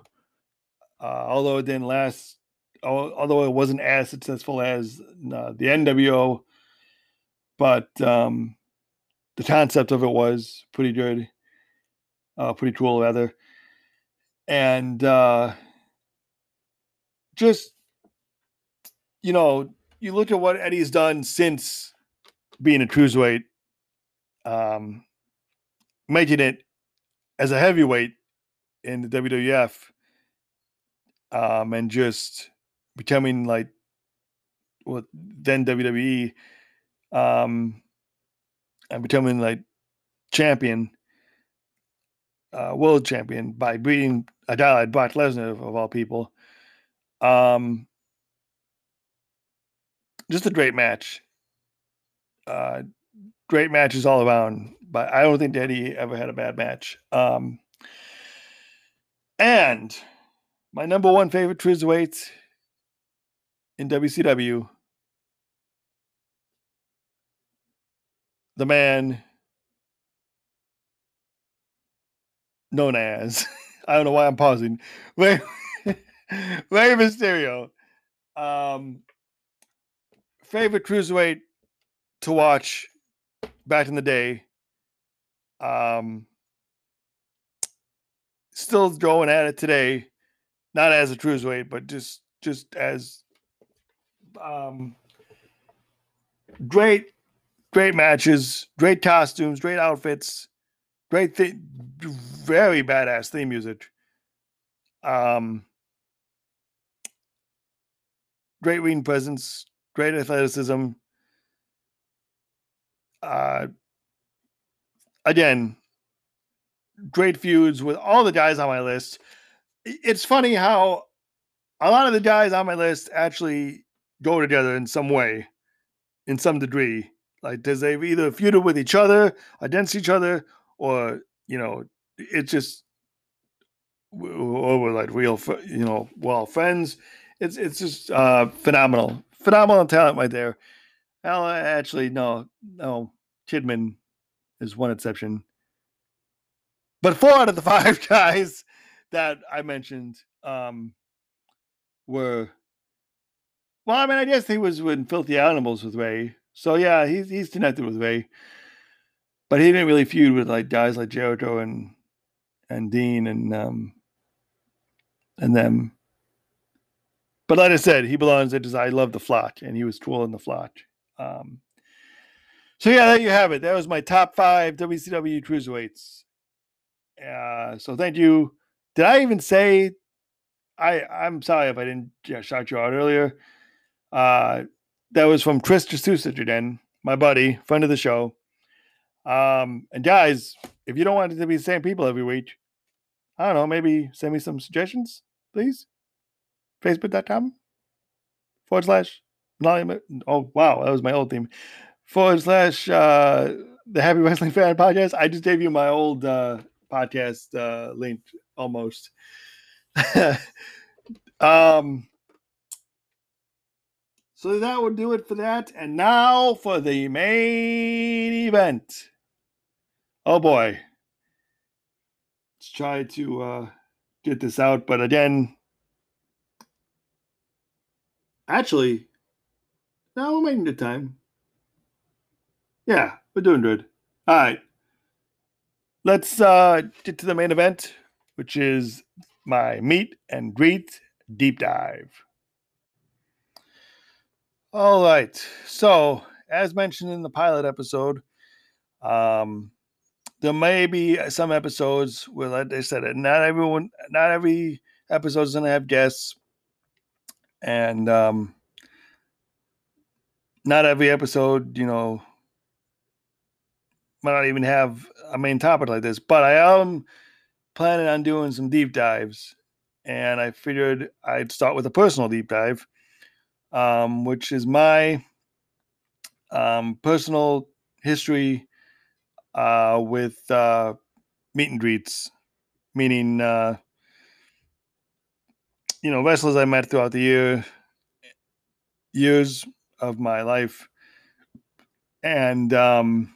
uh, although it didn't last. Although it wasn't as successful as uh, the NWO, but um, the concept of it was pretty good uh, pretty cool rather. and uh, just you know, you look at what Eddie's done since being a cruiserweight, um, making it as a heavyweight in the WWF, um, and just becoming like what then WWE, um, and becoming like champion uh, world champion by beating a guy like Brock Lesnar of all people. Um, just a great match. Uh, great matches all around, but I don't think Eddie ever had a bad match. Um, and my number one favorite cruiserweight in WCW, the man known as I don't know why I'm pausing. Rey, Rey Mysterio. Um, favorite cruiserweight to watch back in the day. Um, still going at it today, not as a cruiserweight, but just just as um, great, great matches, great costumes, great outfits, great thing, very badass theme music. Um, great ring presence, great athleticism. Uh, again, great feuds with all the guys on my list. It's funny how a lot of the guys on my list actually go together in some way, in some degree. Like, does they've either feuded with each other, against each other, or you know, it's just or we're like real, you know, well friends. It's it's just uh, phenomenal, phenomenal talent right there. Well, actually, no, no, Kidman is one exception. But four out of the five guys that I mentioned um, were well, I mean, I guess he was in Filthy Animals with Rey. So yeah, he's he's connected with Rey. But he didn't really feud with like guys like Jericho and and Dean and um and them. But like I said, he belongs at I love the flock, and he was cool in the flock. Um, so yeah, there you have it. That was my top five WCW cruiserweights. Uh, so thank you. Did I even say? I I'm sorry if I didn't shout you out earlier. Uh, that was from Chris Jesusich again, my buddy, friend of the show. Um, and guys, if you don't want it to be the same people every week, I don't know, maybe send me some suggestions, please. Facebook.com forward slash oh wow, that was my old theme. Forward slash uh the Happy Wrestling Fan Podcast. I just gave you my old uh podcast uh link almost. um so that would do it for that. And now for the main event. Oh boy. Let's try to uh, get this out. But again, actually, now we're making good time. Yeah, we're doing good. All right. Let's uh, get to the main event, which is my meet and greet deep dive. All right. So, as mentioned in the pilot episode, um, there may be some episodes where, like I said, not everyone, not every episode is going to have guests, and um, not every episode, you know, might not even have a main topic like this. But I am planning on doing some deep dives, and I figured I'd start with a personal deep dive um, which is my um, personal history uh, with uh, meet and greets, meaning uh, you know wrestlers I met throughout the year, years of my life, and um,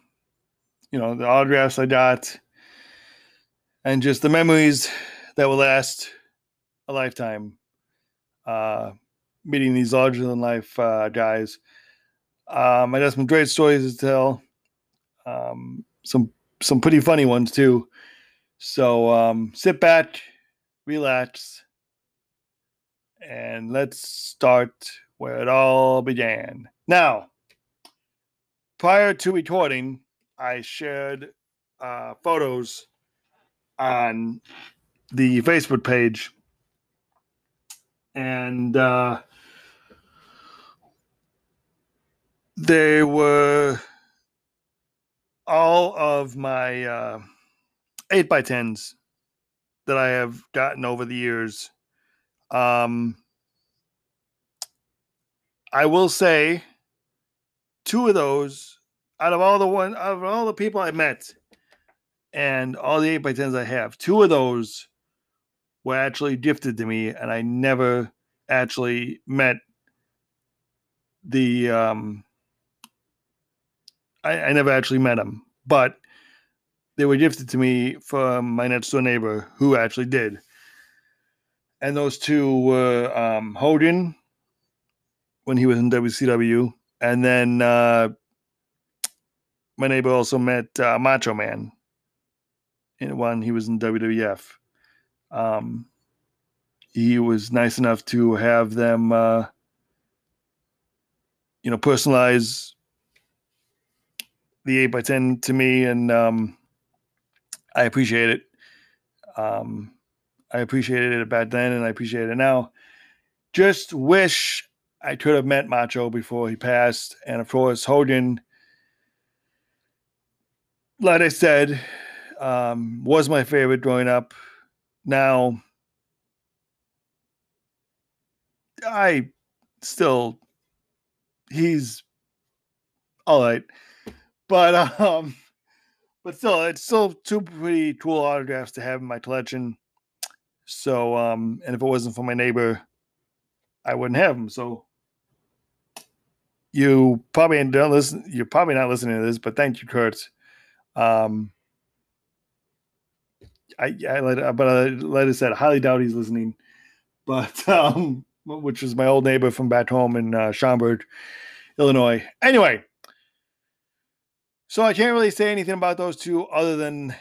you know the autographs I got, and just the memories that will last a lifetime. Uh, meeting these larger than life uh, guys. Um, I got some great stories to tell. Um, some some pretty funny ones too. So um, sit back, relax, and let's start where it all began. Now, prior to recording, I shared uh, photos on the Facebook page, and uh, they were all of my uh, 8 by 10s that I have gotten over the years. Um, I will say two of those out of all the one out of all the people I met and all the eight by tens I have, two of those were actually gifted to me, and I never actually met the um I, I never actually met them, but they were gifted to me from my next door neighbor who actually did. And those two were um, Hogan when he was in WCW, and then uh, my neighbor also met uh, Macho Man in when he was in WWF. Um, he was nice enough to have them, uh, you know, personalize the eight by ten to me, and um, I appreciate it. Um, I appreciated it back then, and I appreciate it now. Just wish I could have met Macho before he passed, and of course Hogan. Like I said, um, was my favorite growing up. Now, I still he's all right but um, but still, it's still two pretty cool autographs to have in my collection. So um, and if it wasn't for my neighbor, I wouldn't have them. So you probably don't listen. You're probably not listening to this, but thank you, Kurt. Um, I, I let, but I, like I said, I highly doubt he's listening. But um, which is my old neighbor from back home in uh, Schaumburg, Illinois. Anyway, so I can't really say anything about those two other than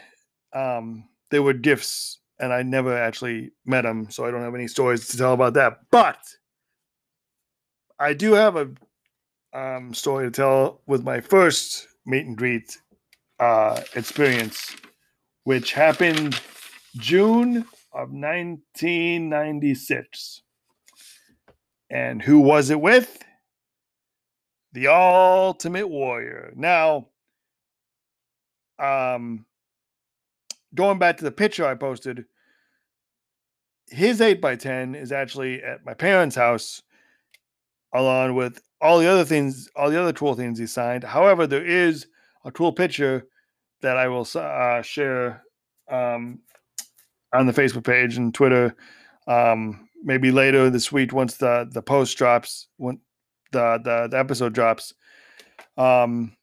um, they were gifts, and I never actually met him, so I don't have any stories to tell about that. But I do have a um, story to tell with my first meet and greet uh, experience, which happened June of 1996. And who was it with? The Ultimate Warrior. Now, um, going back to the picture I posted, his 8 by 10 is actually at my parents' house, along with all the other things, all the other cool things he signed. However, there is a cool picture that I will uh, share um, on the Facebook page and Twitter. Um, maybe later this week once the the post drops, when the the, the episode drops. Um,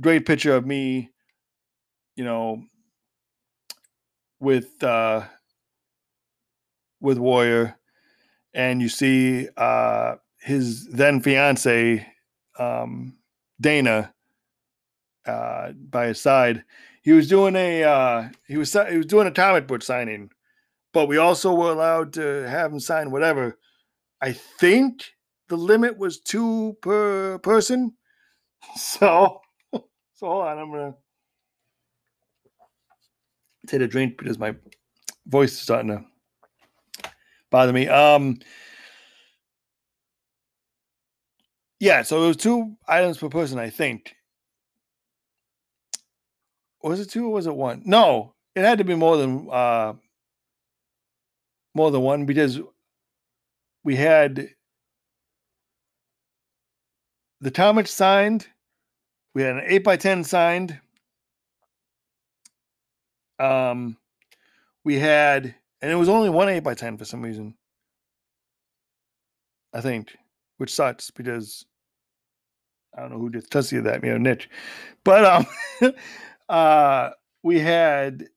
great picture of me, you know, with uh with Warrior, and you see uh his then fiance um Dana uh by his side. He was doing a uh he was he was doing a comic book signing, but we also were allowed to have him sign whatever. I think the limit was two per person. So so hold on, I'm gonna take a drink because my voice is starting to bother me. Um, yeah, so it was two items per person, I think. Was it two or was it one? No, it had to be more than uh more than one because we had the Talmadge signed we had an 8 by 10 signed. Um, we had, and it was only one 8 by 10 for some reason. I think, which sucks because I don't know who did Tussie that, you know, niche. But um, uh, we had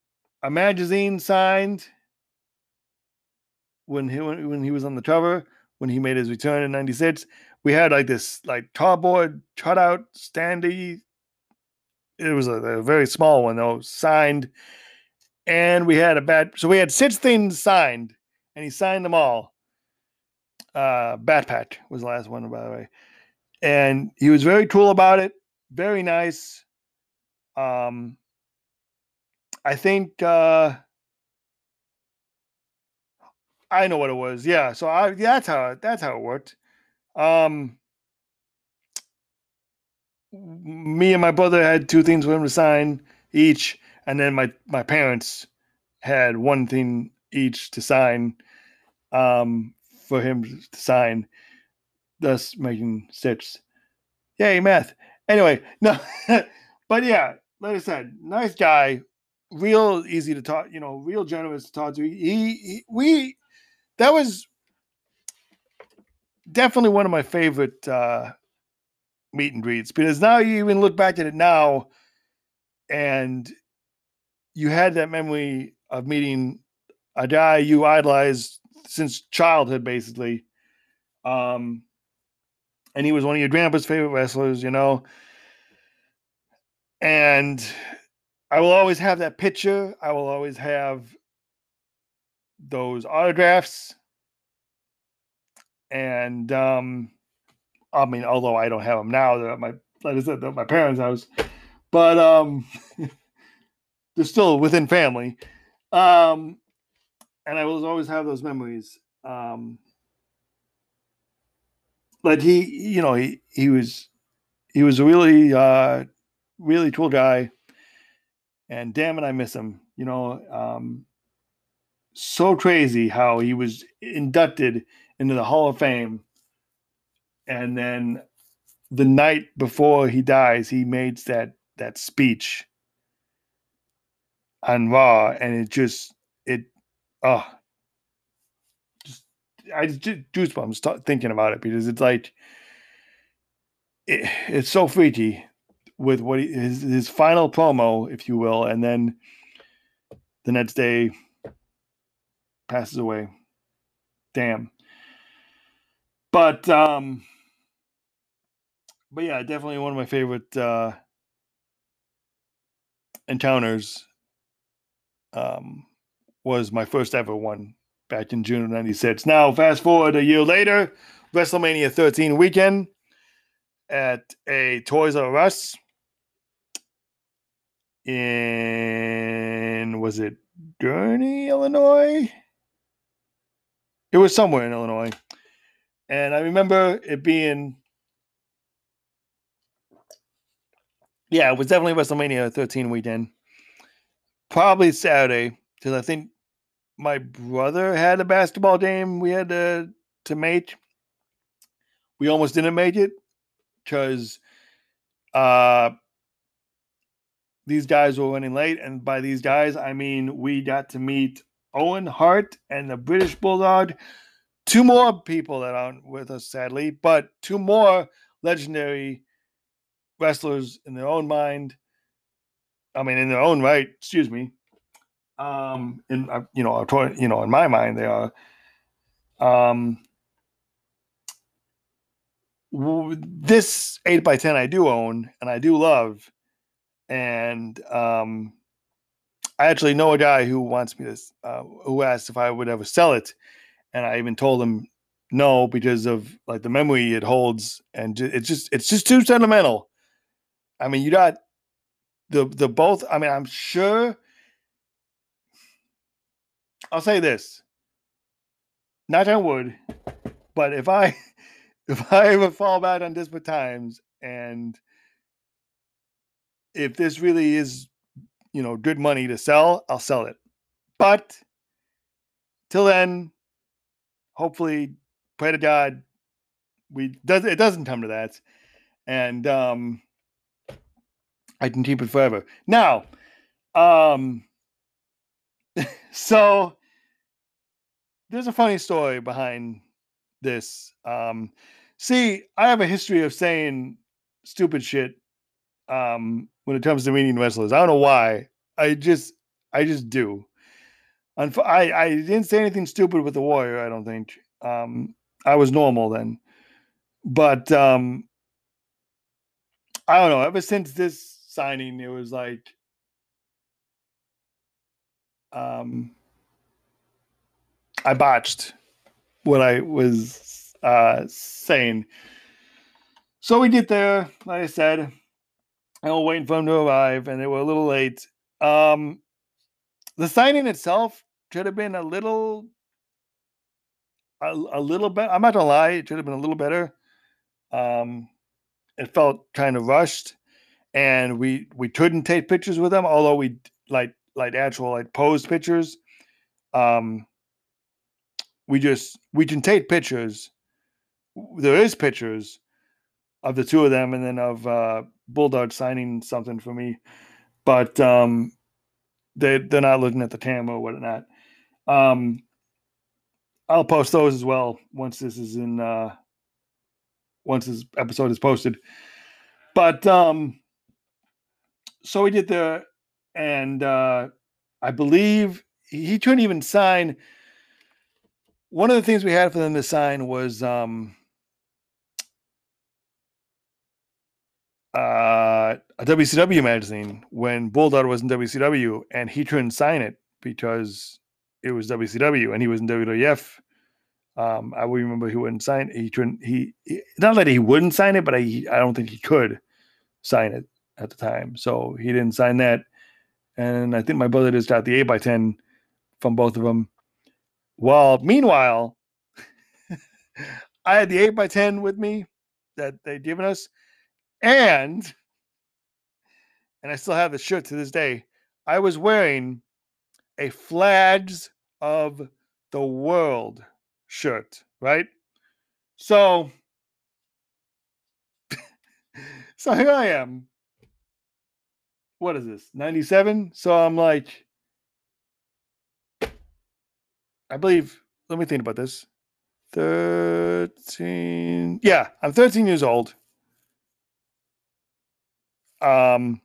a magazine signed when he when he was on the cover when he made his return in '96 we had like this like cardboard cutout standy. It was a, a very small one though, signed, and we had a bad. So we had six things signed, and he signed them all. Uh, Bat Patch was the last one, by the way, and he was very cool about it. Very nice. Um, I think uh, I know what it was. Yeah, so I that's how that's how it worked. Um, me and my brother had two things for him to sign each, and then my my parents had one thing each to sign um, for him to sign, thus making six. Yay, math. anyway, no, but yeah, like I said, nice guy, real easy to talk, you know, real generous to talk to. He, he we, that was definitely one of my favorite uh, meet and greets because now you even look back at it now and you had that memory of meeting a guy you idolized since childhood, basically. Um, and he was one of your grandpa's favorite wrestlers, you know. And I will always have that picture. I will always have those autographs. And um, I mean, although I don't have them now, they're at my like I said, they're at my parents' house, but um, they're still within family. Um, and I will always have those memories. Um, but he, you know, he he was he was a really uh, really cool guy, and damn it, I miss him. You know, um, so crazy how he was inducted into the Hall of Fame, and then the night before he dies, he made that that speech on Raw, and it just it oh just I just goosebumps thinking about it because it's like it, it's so freaky with what he, his his final promo, if you will, and then the next day passes away. Damn. But um but yeah, definitely one of my favorite uh encounters um was my first ever one back in June of 96. Now, fast forward a year later, WrestleMania 13 weekend at a Toys R Us in, was it Gurnee, Illinois? It was somewhere in Illinois. And I remember it being, yeah, it was definitely WrestleMania 13 weekend. Probably Saturday, because I think my brother had a basketball game we had to to make. We almost didn't make it because uh these guys were running late, and by these guys I mean we got to meet Owen Hart and the British Bulldog. Two more people that aren't with us, sadly, but two more legendary wrestlers in their own mind. I mean, in their own right. Excuse me um in uh, you know you know in my mind they are um this 8 by 10 i do own and i do love and um i actually know a guy who wants me to uh, who asked if i would ever sell it and i even told him no because of like the memory it holds and it's just it's just too sentimental i mean you got the the both i mean i'm sure I'll say this. Not on wood, but if I if I ever fall back on desperate times and if this really is, you know, good money to sell, I'll sell it. But till then, hopefully, pray to God, we does it doesn't come to that, and um, I can keep it forever. Now, um, so there's a funny story behind this. Um, see, I have a history of saying stupid shit um, when it comes to meeting wrestlers. I don't know why. I just, I just do. I, I didn't say anything stupid with the Warrior. I don't think. Um, I was normal then, but um, I don't know. Ever since this signing, it was like, um, I botched what I was uh, saying. So we get there, like I said, and we're waiting for him to arrive, and they were a little late. Um, the signing itself should have been a little, a, a little bit. I'm not gonna lie, it should have been a little better. Um, it felt kind of rushed, and we we couldn't take pictures with them, although we like like actual like posed pictures. Um, we just we can take pictures. There is pictures of the two of them, and then of uh, Bulldog signing something for me, but um, they they're not looking at the TAM or whatnot. Um, I'll post those as well once this is in uh, once this episode is posted. But um, so we did the and uh, I believe he couldn't even sign. One of the things we had for them to sign was um, uh, a WCW magazine when Bulldog was in WCW, and he couldn't sign it because it was WCW and he was in WWF. Um, I remember he wouldn't sign. He couldn't. He, he not that he wouldn't sign it, but I I don't think he could sign it at the time, so he didn't sign that. And I think my brother just got the eight by ten from both of them. Well, meanwhile, I had the eight by ten with me that they'd given us, and and I still have the shirt to this day. I was wearing a flags of the world shirt, right? So, so here I am. What is this? 97? So I'm like, I believe, let me think about this. 13. Yeah, I'm 13 years old. Um,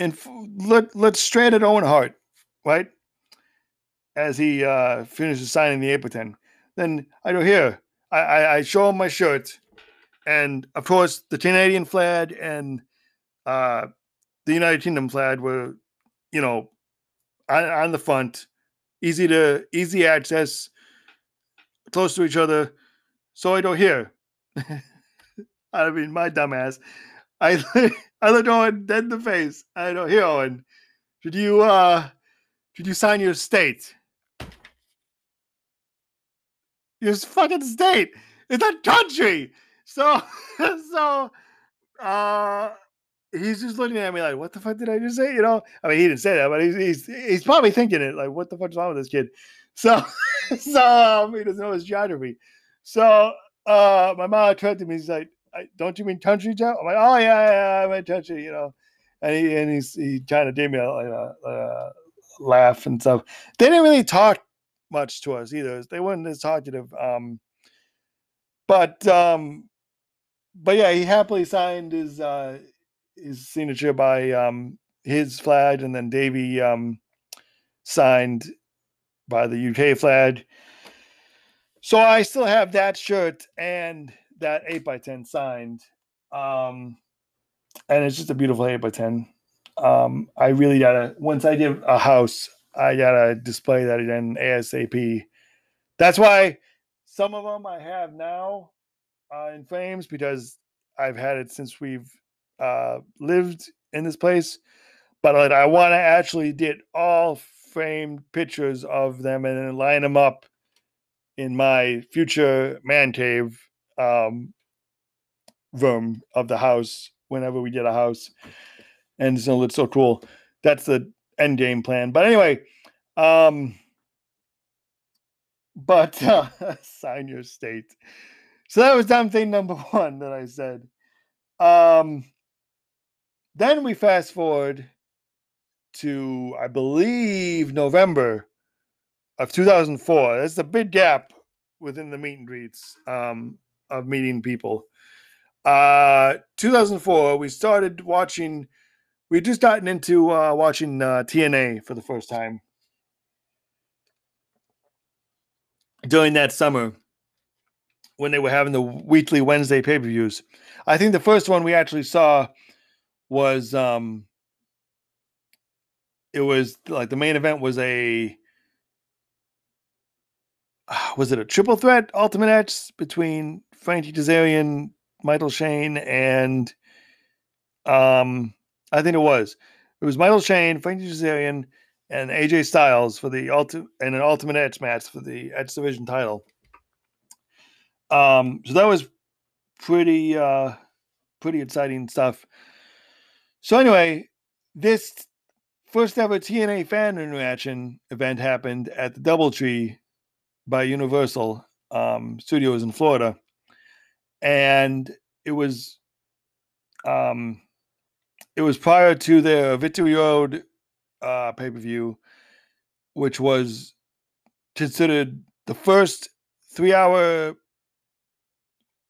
and let let's straight at Owen Hart, right? As he uh, finishes signing the Aperton, then I go here. I, I, I show him my shirt, and of course the Canadian flag and uh, the United Kingdom flag were, you know, on, on the front, easy to easy access, close to each other. So I go here. I mean, my dumbass. I I look Owen dead in the face. I don't hear Owen. Should you uh should you sign your state? Your fucking state. It's a country. So so uh he's just looking at me like, what the fuck did I just say? You know, I mean, he didn't say that, but he's he's, he's probably thinking it like, what the fuck's wrong with this kid? So, so um, he doesn't know his geography. So, uh, my mom corrected me. He's like, don't you mean country, Joe? I'm like, oh yeah, yeah, I meant country, you know. And he and he's he kind of gave me a, a, a, laugh and stuff. They didn't really talk much to us either. They weren't as talkative. Um, but um, but yeah, he happily signed his uh, his signature by um, his flag, and then Davey um, signed by the UK flag. So I still have that shirt and that 8 by 10 signed. Um, and it's just a beautiful 8 by 10 um, I really gotta once I get a house, I gotta display that again ASAP. That's why some of them I have now uh, in frames because I've had it since we've uh, lived in this place. But like, I want to actually get all framed pictures of them and then line them up in my future man cave um, room of the house whenever we get a house. And so it's so cool. That's the end game plan. But anyway, um, but uh, sign your state. So that was dumb thing number one that I said. Um, then we fast forward to, I believe, November of 2004. That's a big gap within the meet and greets um, of meeting people. Uh, 2004, we started watching, we just gotten into uh, watching uh, TNA for the first time. During that summer, when they were having the weekly Wednesday pay per views, I think the first one we actually saw was um it was like the main event was a was it a triple threat ultimate match between Frankie Kazarian, Michael Shane, and um I think it was. It was Michael Shane, Frankie Kazarian, and AJ Styles for the ultimate and an ultimate X match for the X Division title. Um, so that was pretty uh pretty exciting stuff. So anyway, this first ever TNA fan interaction event happened at the DoubleTree by Universal um, Studios in Florida, and it was um it was prior to the Victory Road uh pay per view, which was considered the first three hour.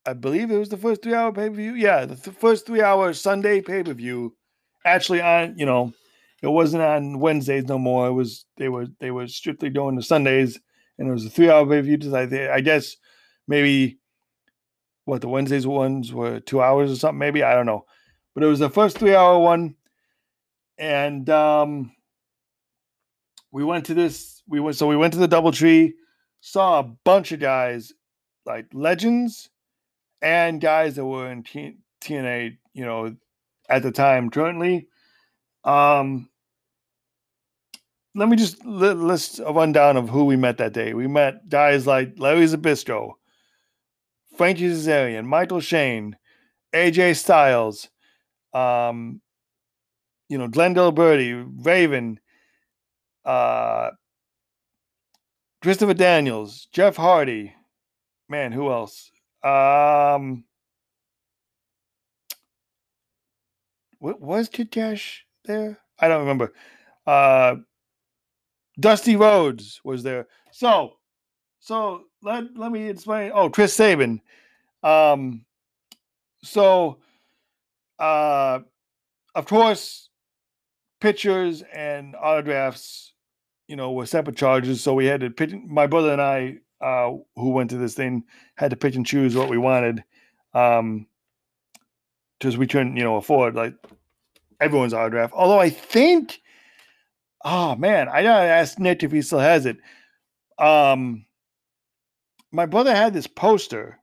I believe it was the first three hour pay per view. Yeah, the th- first three hour Sunday pay per view. Actually, on you know, it wasn't on Wednesdays no more. It was they were they were strictly doing the Sundays, and it was a three hour pay per view. I I guess maybe what the Wednesdays ones were two hours or something. Maybe I don't know, but it was the first three hour one, and um, we went to this. We went so we went to the DoubleTree, saw a bunch of guys like legends and guys that were in T- TNA. You know, at the time currently. Um, let me just list a rundown of who we met that day. We met guys like Larry Zbyszko, Frankie Kazarian, Michael Shane, AJ Styles, um, you know, Glenn Gilberti, Raven, uh, Christopher Daniels, Jeff Hardy. Man, who else? Um, what was Kid there? I don't remember. Uh, Dusty Rhodes was there. So, so let let me explain. Oh, Chris Sabin. Um, so, uh, of course, pictures and autographs, you know, were separate charges. So we had to pick. My brother and I, uh, who went to this thing, had to pick and choose what we wanted, um, because we couldn't, you know, afford like everyone's autograph. Although I think, oh man, I gotta ask Nick if he still has it. Um, my brother had this poster,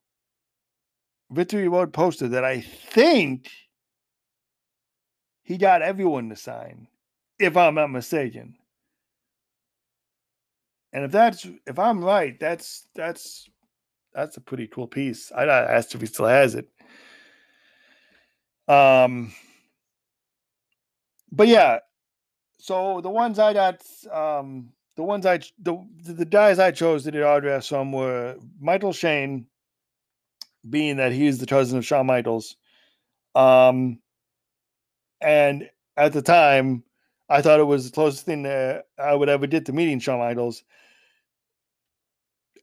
Victory Road poster, that I think he got everyone to sign, if I'm not mistaken. And if that's if I'm right, that's that's that's a pretty cool piece. I asked if he still has it. Um, but yeah, so the ones I got, um, the ones I the the guys I chose to get autographs from were Michael Shane, being that he's the cousin of Shawn Michaels. Um, and at the time, I thought it was the closest thing that I would ever get to meeting Shawn Michaels.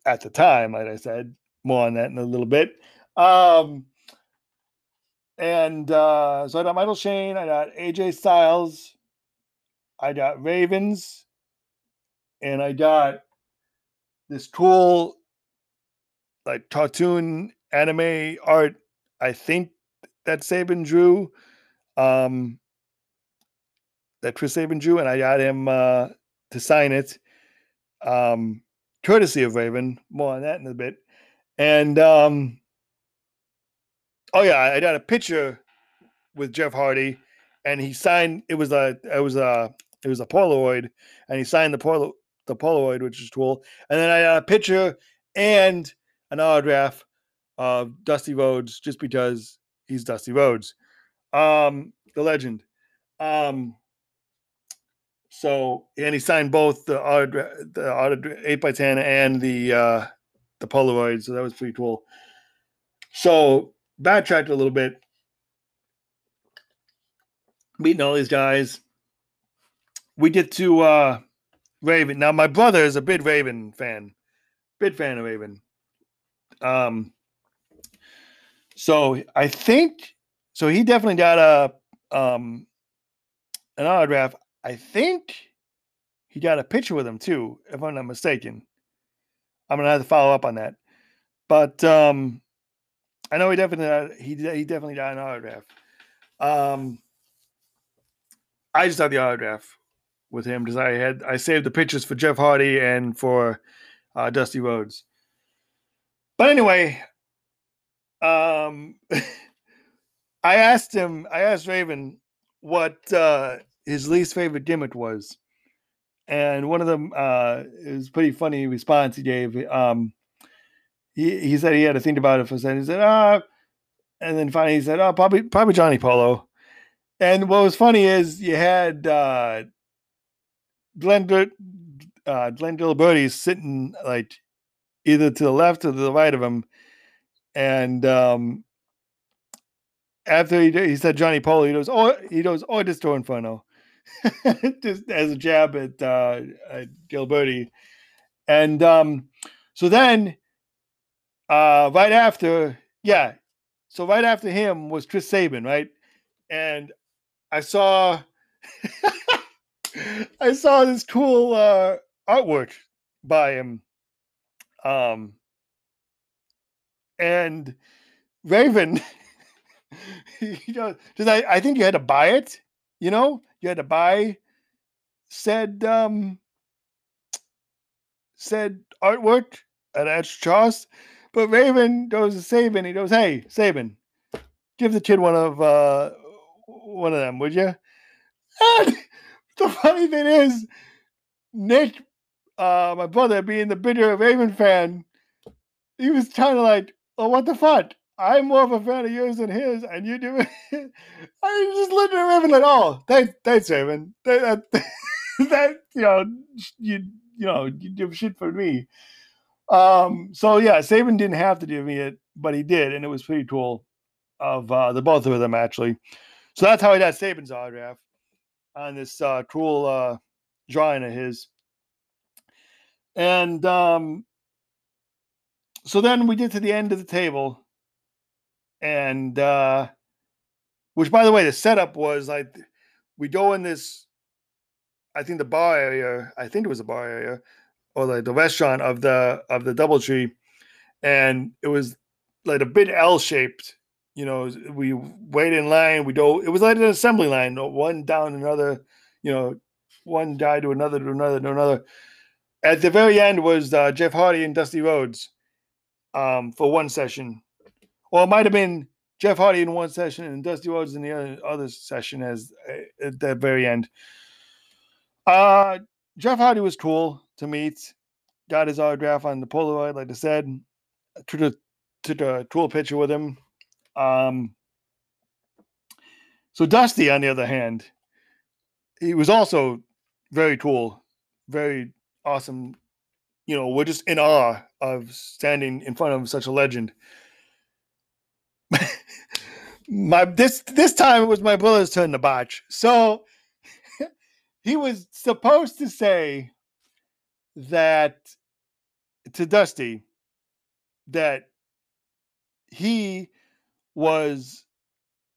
At the time, like I said, more on that in a little bit. Um, and uh, so I got Michael Shane, I got AJ Styles, I got Ravens, and I got this cool like cartoon anime art. I think that Sabin drew, um, that Chris Sabin drew, and I got him uh, to sign it, um, courtesy of Raven. More on that in a bit. And um, oh yeah, I got a picture with Jeff Hardy, and he signed. It was a it was a it was a Polaroid, and he signed the Polo, the Polaroid, which is cool. And then I got a picture and an autograph of Dusty Rhodes, just because he's Dusty Rhodes, um, the legend. Um, so and he signed both the autograph, the autograph, eight by ten and the uh, the Polaroid. So that was pretty cool. So backtracked a little bit, meeting all these guys. We get to uh, Raven. Now, my brother is a big Raven fan, big fan of Raven. Um, so I think so. He definitely got a um an autograph. I think he got a picture with him too, if I'm not mistaken. I'm gonna have to follow up on that. But um, I know he definitely he he definitely got an autograph. Um, I just had the autograph with him because I had I saved the pictures for Jeff Hardy and for uh, Dusty Rhodes. But anyway, um, I asked him. I asked Raven what uh, his least favorite gimmick was, and one of them uh, is pretty funny response he gave. Um, he he said he had to think about it for a second. He said, ah, and then finally he said, oh, probably probably Johnny Polo. And what was funny is you had uh, Glenn uh, Glenn Gilberti sitting like either to the left or to the right of him, and um, after he, he said Johnny Polo, he goes, oh, he goes, oh, just doing Inferno. just as a jab at, uh, at Gilberti. And um, so then, uh, right after, yeah, so right after him was Chris Sabin, right? And I saw, I saw this cool uh, artwork by him. Um, and Raven, you know, because I, I think you had to buy it, you know, you had to buy said um said artwork at extra cost. But Raven goes to Sabin. He goes, "Hey, Sabin, give the kid one of uh one of them, would you?" And the funny thing is, Nick, uh, my brother, being the bigger Raven fan, he was kind of like, "Oh, what the fuck? I'm more of a fan of yours than his, and you do it." I just looking at Raven like, "Oh, thanks, thanks, Raven. That, that, that you know, you you know, you give shit for me." Um, so yeah, Sabin didn't have to give me it, but he did, and it was pretty cool of uh, the both of them actually. So that's how I got Sabin's autograph on this uh, cool uh, drawing of his. And um, so then we get to the end of the table, and uh, which, by the way, the setup was like we go in this. I think the bar area. I think it was a bar area or like the restaurant of the of the DoubleTree, and it was like a bit L shaped. You know, we wait in line. We go. It was like an assembly line, one down another. You know, one guy to another to another to another. At the very end was uh, Jeff Hardy and Dusty Rhodes um, for one session, or it might have been Jeff Hardy in one session and Dusty Rhodes in the other, other session as uh, at the very end. Uh, Jeff Hardy was cool to meet. Got his autograph on the Polaroid, like I said. Took a took a cool picture with him. Um, so Dusty, on the other hand, he was also very cool, very awesome. You know, we're just in awe of standing in front of such a legend. my this this time it was my brother's turn to botch. So he was supposed to say that to Dusty that he was,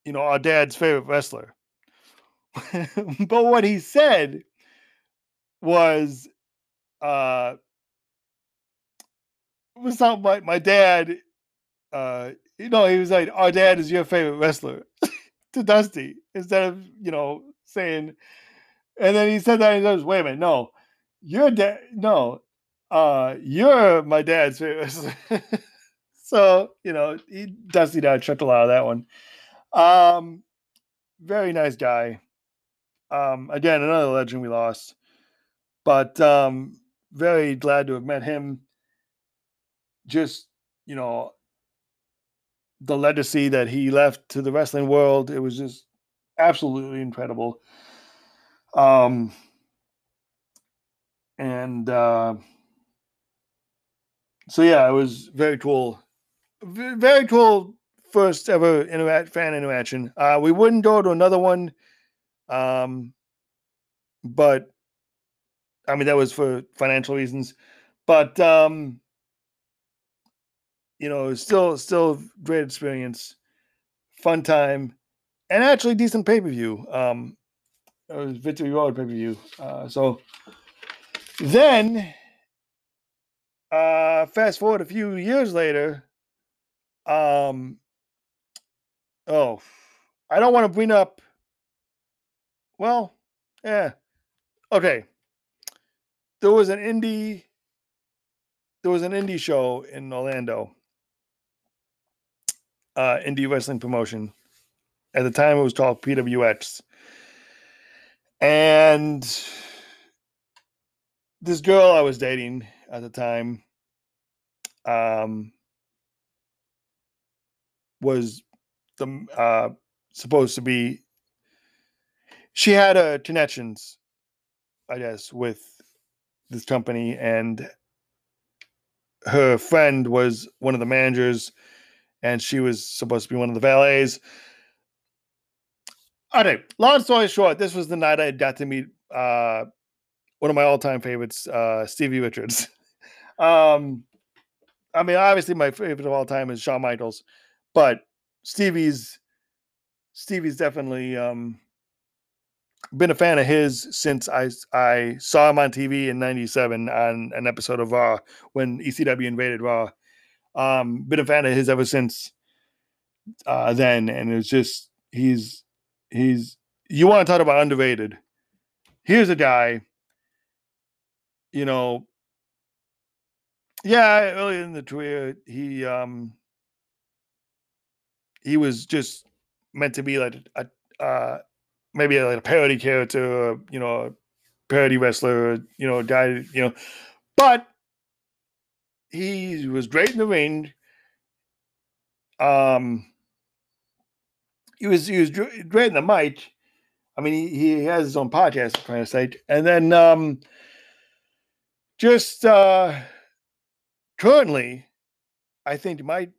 you know, our dad's favorite wrestler. but what he said was, uh, was something like my dad, uh, you know, he was like, our dad is your favorite wrestler to Dusty instead of, you know, saying, and then he said that and he goes, wait a minute, no, your dad no uh you're my dad's favorite so you know he dusty chucked a lot of that one. Um very nice guy. Um again another legend we lost but um very glad to have met him. Just you know the legacy that he left to the wrestling world it was just absolutely incredible um and uh, so yeah, it was very cool, very cool first ever fan interaction. Uh, we wouldn't go to another one, um, but I mean that was for financial reasons, but um, you know, still still great experience, fun time, and actually decent pay per view. Um, it was Victory Road pay per view, uh, so then, uh, fast forward a few years later, um, oh, I don't want to bring up. Well, yeah, okay. There was an indie. There was an indie show in Orlando. Uh, indie wrestling promotion. At the time, it was called PWX, and this girl I was dating at the time um, was the uh, supposed to be she had a uh, connections i guess with this company and her friend was one of the managers and she was supposed to be one of the valets Okay, long story short, this was the night I got to meet uh, one of my all-time favorites, uh, Stevie Richards. um, I mean, obviously, my favorite of all time is Shawn Michaels, but Stevie's Stevie's definitely um, been a fan of his since I I saw him on TV in '97 on an episode of Raw when ECW invaded Raw. Um, been a fan of his ever since uh, then, and it's just he's he's you want to talk about underrated. Here's a guy, you know. Yeah, early in the career, he um he was just meant to be like a, uh maybe like a parody character, or, you know, a parody wrestler, you know, a guy, you know, but he was great in the ring. Um, he was he was great in the mic. I mean, he, he has his own podcast, kind sake. And then um, just uh, currently, I think he might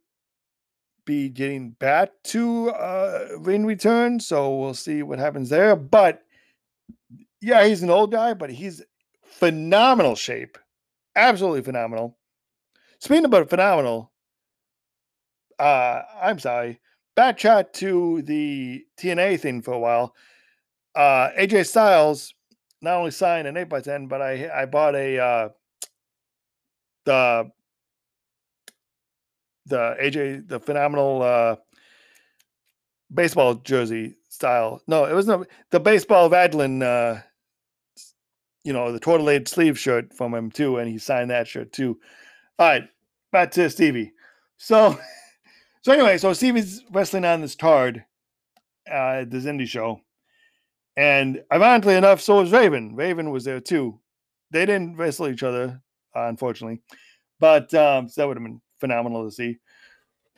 be getting back to uh, ring return. So we'll see what happens there. But yeah, he's an old guy, but he's phenomenal shape. Absolutely phenomenal. Speaking about phenomenal, uh, I'm sorry. Back chat to the TNA thing for a while. Uh, AJ Styles not only signed an 8x10, but I I bought a uh, the the AJ the phenomenal uh, baseball jersey style. No, it was not the baseball Vadlin uh, you know, the tortillade sleeve shirt from him too, and he signed that shirt too. All right, back to Stevie. So So anyway, so Stevie's wrestling on this card uh, at this indie show, and ironically enough, so was Raven. Raven was there too. They didn't wrestle each other, uh, unfortunately, but um, so that would have been phenomenal to see.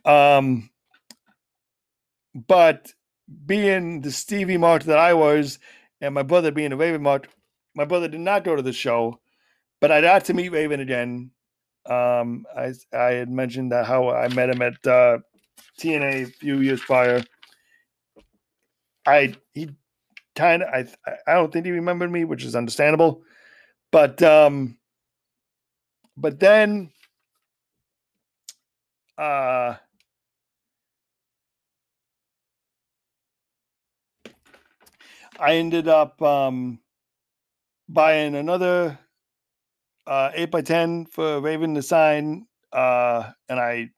Um, but being the Stevie Mark that I was, and my brother being a Raven Mark, my brother did not go to the show, but I got to meet Raven again. Um, I I had mentioned that how I met him at uh, TNA a few years prior. I he kind of I I don't think he remembered me, which is understandable. But um but then uh I ended up um buying another uh 8 by 10 for Raven to sign uh and I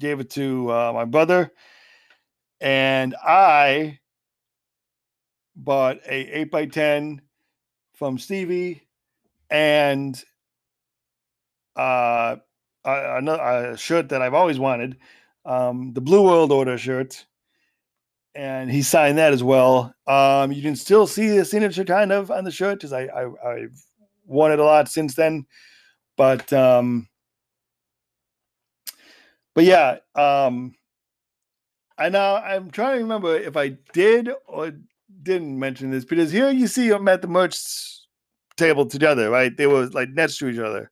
gave it to uh, my brother, and I bought a eight by ten from Stevie, and uh, another a shirt that I've always wanted, um, the Blue World Order shirt, and he signed that as well. Um, you can still see the signature kind of on the shirt because I, I I've worn it a lot since then, but um, but yeah, um, I now I'm trying to remember if I did or didn't mention this because here you see them at the merch table together, right? They were like next to each other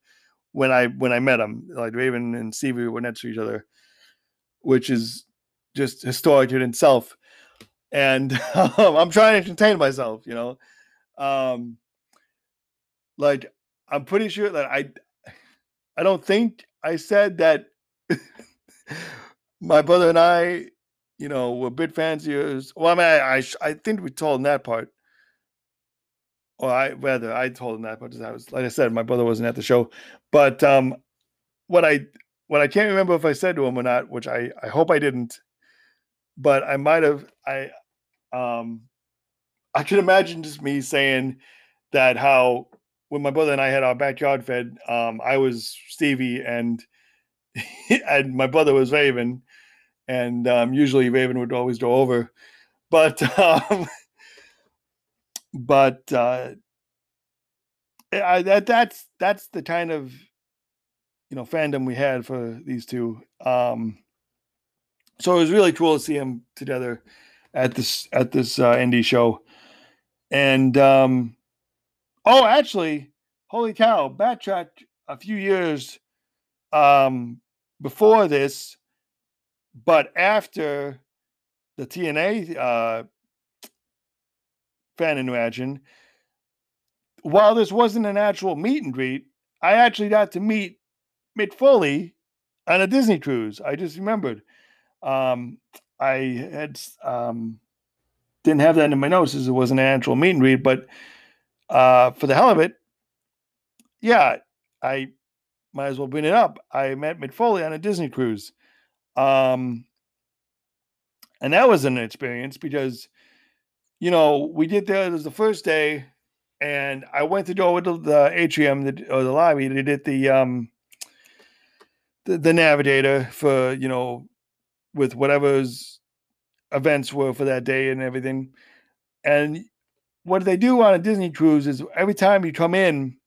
when I when I met them. Like Raven and Stevie were next to each other, which is just historic in itself. And um, I'm trying to contain myself, you know. Um, like I'm pretty sure that I I don't think I said that my brother and I, you know, were of yours. Well, I mean, I, I, I think we told him that part. Or I rather I told him that, but I was like I said, my brother wasn't at the show. But um, what I what I can't remember if I said to him or not, which I I hope I didn't, but I might have. I um, I can imagine just me saying that how when my brother and I had our backyard fed, um, I was Stevie and and my brother was Raven, and um, usually Raven would always go over, but um, but uh, I, that that's that's the kind of you know fandom we had for these two. Um, so it was really cool to see them together at this at this uh, indie show, and um, oh, actually, holy cow! Backtrack a few years um, before this, but after the TNA uh, fan interaction. While this wasn't an actual meet and greet, I actually got to meet Mick Foley on a Disney cruise. I just remembered. Um, I had um, didn't have that in my notes as it was an actual meet and greet, but uh, for the hell of it, yeah, I might as well bring it up. I met Mick Foley on a Disney cruise. Um, and that was an experience because, you know, we did that. It was the first day, and I went to go to the atrium or the lobby to get the um the, the navigator for you know with whatever's events were for that day and everything. And what they do on a Disney cruise is every time you come in,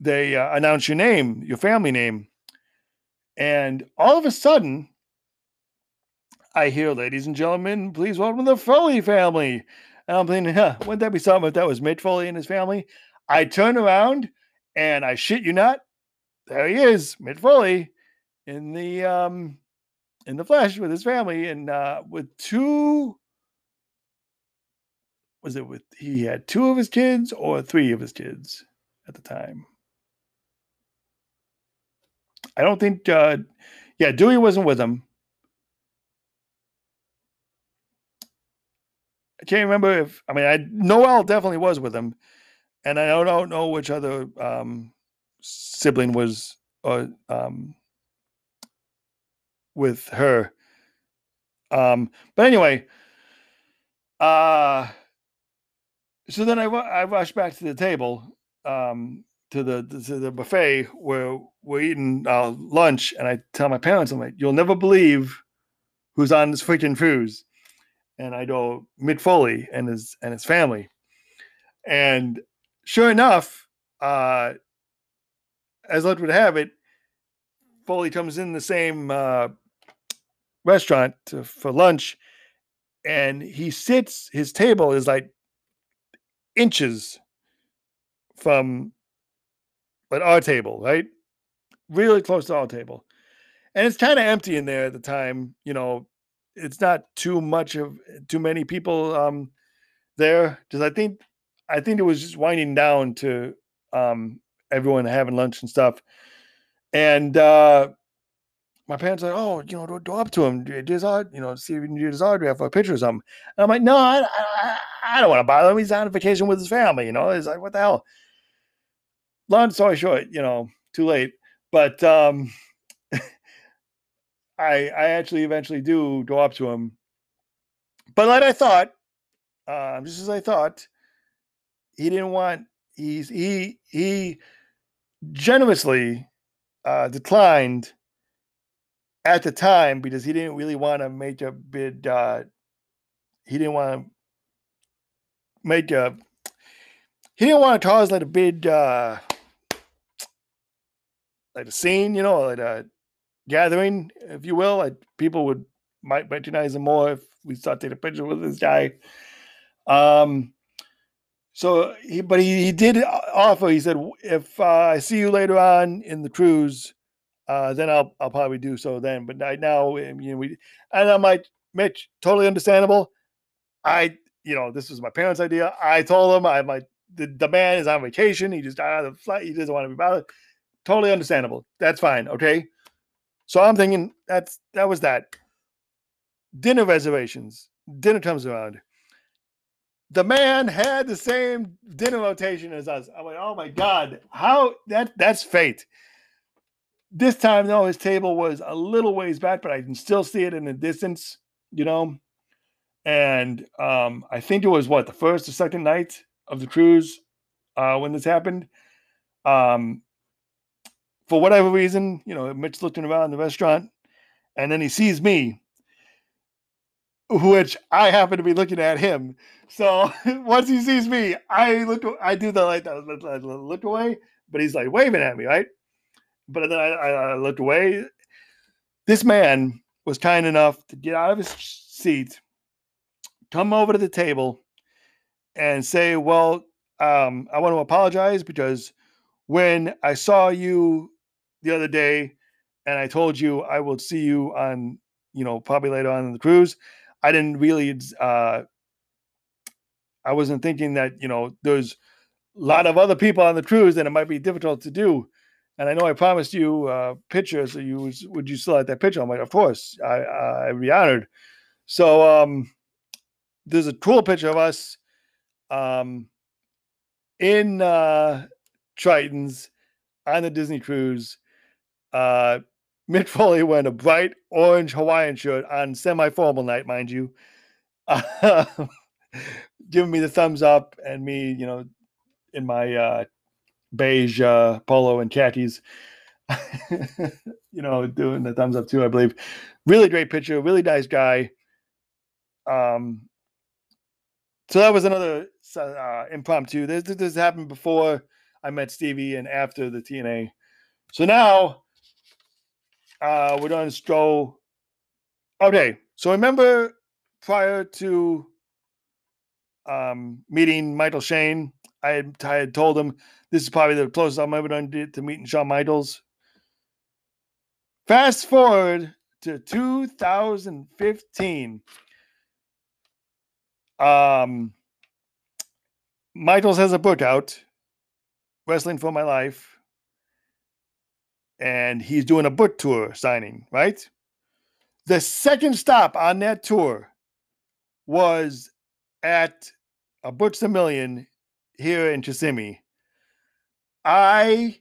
they uh, announce your name, your family name. And all of a sudden, I hear, ladies and gentlemen, please welcome the Foley family. And I'm thinking, huh, wouldn't that be something if that was Mick Foley and his family? I turn around and I shit you not, there he is, Mick Foley, in the um in the flesh with his family and uh with two was it with he had two of his kids or three of his kids at the time? I don't think uh yeah, Dewey wasn't with him. I can't remember if I mean I Noel definitely was with him, and I don't, know which other um, sibling was uh, um, with her. Um, but anyway, uh, so then I I rushed back to the table um, to the to the buffet where we're eating uh, lunch, and I tell my parents, I'm like, "You'll never believe who's on this freaking cruise." and I go Mick Foley and his and his family. And sure enough, uh, as luck would have it, Foley comes in the same uh, restaurant to, for lunch, and he sits. His table is like inches from like our table, right? Really close to our table, and it's kind of empty in there at the time. You know, it's not too much of too many people um there because I think I think it was just winding down to um everyone having lunch and stuff. And uh my parents are like, oh, you know, go, go up to him, do his art, you know, see if you can do his autograph or a picture or something. And I'm like, no, I, I, I don't want to bother him. He's on a vacation with his family, you know. He's like, what the hell? Long story short, you know, too late. But um I I actually eventually do go up to him, but like I thought, uh, just as I thought, he didn't want. He's he he generously uh, declined at the time because he didn't really want to make a bid. Uh, he didn't want to make a. He didn't want to cause like a big, uh, like a scene, you know, like a gathering, if you will. I, people would might recognize him more if we start taking a picture with this guy. Um, so he, but he, he did offer. He said, if uh, I see you later on in the cruise, uh, then I'll I'll probably do so then. But right now, you know, we and I'm like, Mick, totally understandable. I, you know, this was my parents' idea. I told him I'm like, the, the man is on vacation. He just got out of the flight. He doesn't want to be bothered. Totally understandable. That's fine. Okay. So I'm thinking that's that was that. Dinner reservations. Dinner comes around. The man had the same dinner rotation as us. I'm like, oh my god, how that that's fate. This time, though, his table was a little ways back, but I can still see it in the distance, you know. And um, I think it was what the first or second night of the cruise uh, when this happened. Um, for whatever reason, you know, Mick looking around the restaurant and then he sees me, which I happen to be looking at him. So once he sees me, I look, I do the like, that look away, but he's like waving at me, right? But then I, I look away. This man was kind enough to get out of his seat, come over to the table, and say, Well, um, I want to apologize because when I saw you the other day, and I told you I will see you on, you know, probably later on in the cruise. I didn't really, uh, I wasn't thinking that you know there's a lot of other people on the cruise and it might be difficult to do. And I know I promised you uh, pictures. So you was, would you still like that picture? I'm like, of course, I uh, I'd be honored. So um, there's a cool picture of us um, in uh, Triton's on the Disney cruise. Uh, Mick Foley wearing a bright orange Hawaiian shirt on semi-formal night, mind you, uh, giving me the thumbs up, and me, you know, in my uh, beige uh, polo and khakis, you know, doing the thumbs up too. I believe. Really great picture. Really nice guy. Um, so that was another uh, impromptu. This, this happened before I met Stevie and after the TNA. So now uh, we're going to stroll. Okay, so remember prior to um, meeting Michael Shane, I had, I had told him this is probably the closest I'm ever going to, to meeting Shawn Michaels. Fast forward to 2015. Um, Michaels has a book out, Wrestling for My Life, and he's doing a book tour signing, right? The second stop on that tour was at a Books-A-Million here in Kissimmee. I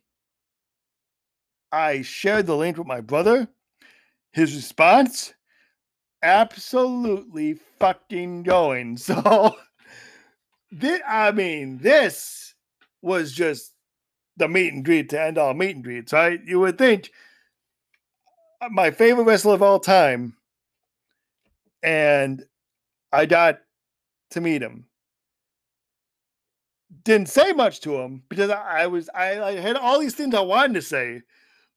I shared the link with my brother. His response, absolutely fucking going. So, this, I mean, this was just the meet and greet to end all meet and greets, right? You would think uh, my favorite wrestler of all time, and I got to meet him. Didn't say much to him because I was I, I had all these things I wanted to say,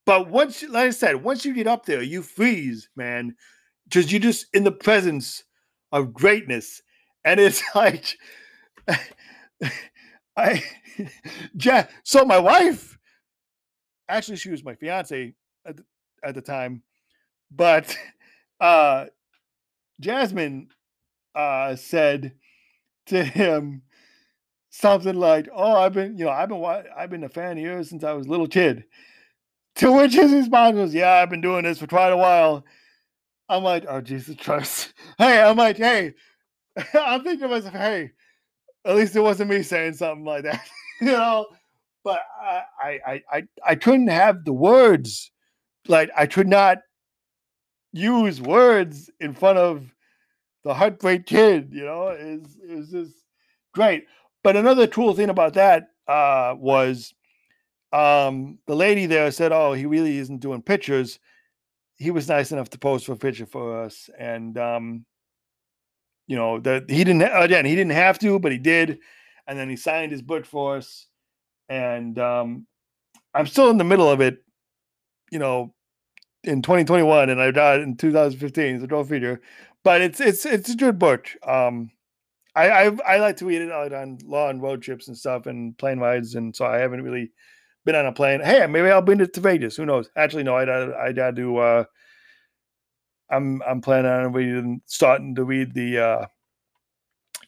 but once, like I said, once you get up there, you freeze, man, because you're just in the presence of greatness, and it's like, I, yeah. So my wife, actually, she was my fiance at the, at the time, but uh, Jasmine uh, said to him something like, "Oh, I've been, you know, I've been, I've been a fan of yours since I was a little kid." To which his response was, "Yeah, I've been doing this for quite a while." I'm like, "Oh Jesus Christ!" Hey, I'm like, "Hey," I'm thinking to myself, "Hey, at least it wasn't me saying something like that, you know." But I, I, I, I couldn't have the words, like I could not use words in front of the heartbreak kid. You know, is is just great. But another cool thing about that uh, was um, the lady there said, "Oh, he really isn't doing pictures." He was nice enough to post for a picture for us, and um, you know that he didn't again he didn't have to, but he did, and then he signed his book for us. And um, I'm still in the middle of it, you know, in 2021, and I died in 2015. It's a go figure. But it's it's it's a good book. Um, I I, I like to read it on long road trips and stuff and plane rides, and so I haven't really been on a plane. Hey, maybe I'll bring it to Vegas. Who knows? Actually, no. I I, got to. Uh, I'm I'm planning on reading, starting to read the uh,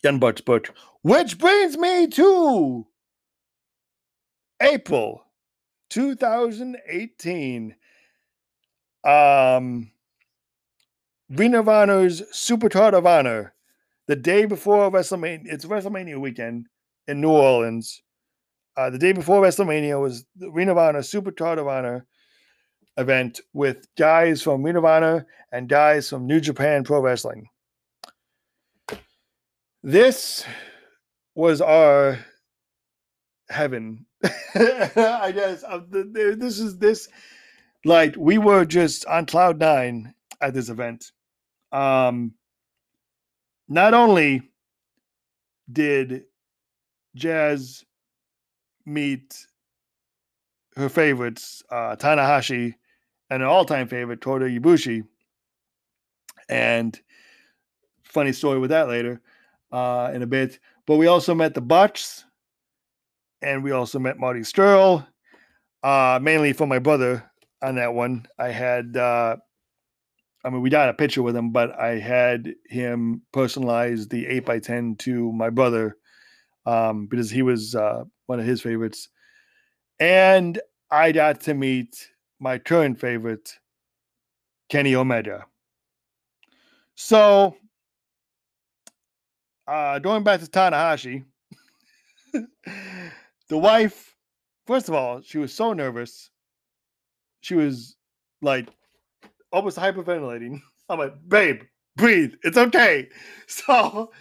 Young Bucks book, which brings me to April 2018. Um, Ring of Honor's Super Card of Honor, the day before WrestleMania. It's WrestleMania weekend in New Orleans. Uh, the day before WrestleMania was the Ring of Honor Super Card of Honor event with guys from Ring of Honor and guys from New Japan Pro Wrestling. This was our heaven, I guess. This is this like we were just on cloud nine at this event. Um, not only did Jazz meet her favorites, uh, Tanahashi, and an all-time favorite, Kota Ibushi. And funny story with that later uh, in a bit. But we also met the Bucks, and we also met Marty Scurll, uh, mainly for my brother on that one. I had, uh, I mean, we got a picture with him, but I had him personalize the 8x10 to my brother um, because he was uh, one of his favorites. And I got to meet my current favorite, Kenny Omega. So, uh, going back to Tanahashi, the wife, first of all, she was so nervous. She was like almost hyperventilating. I'm like, babe, breathe. It's okay. So,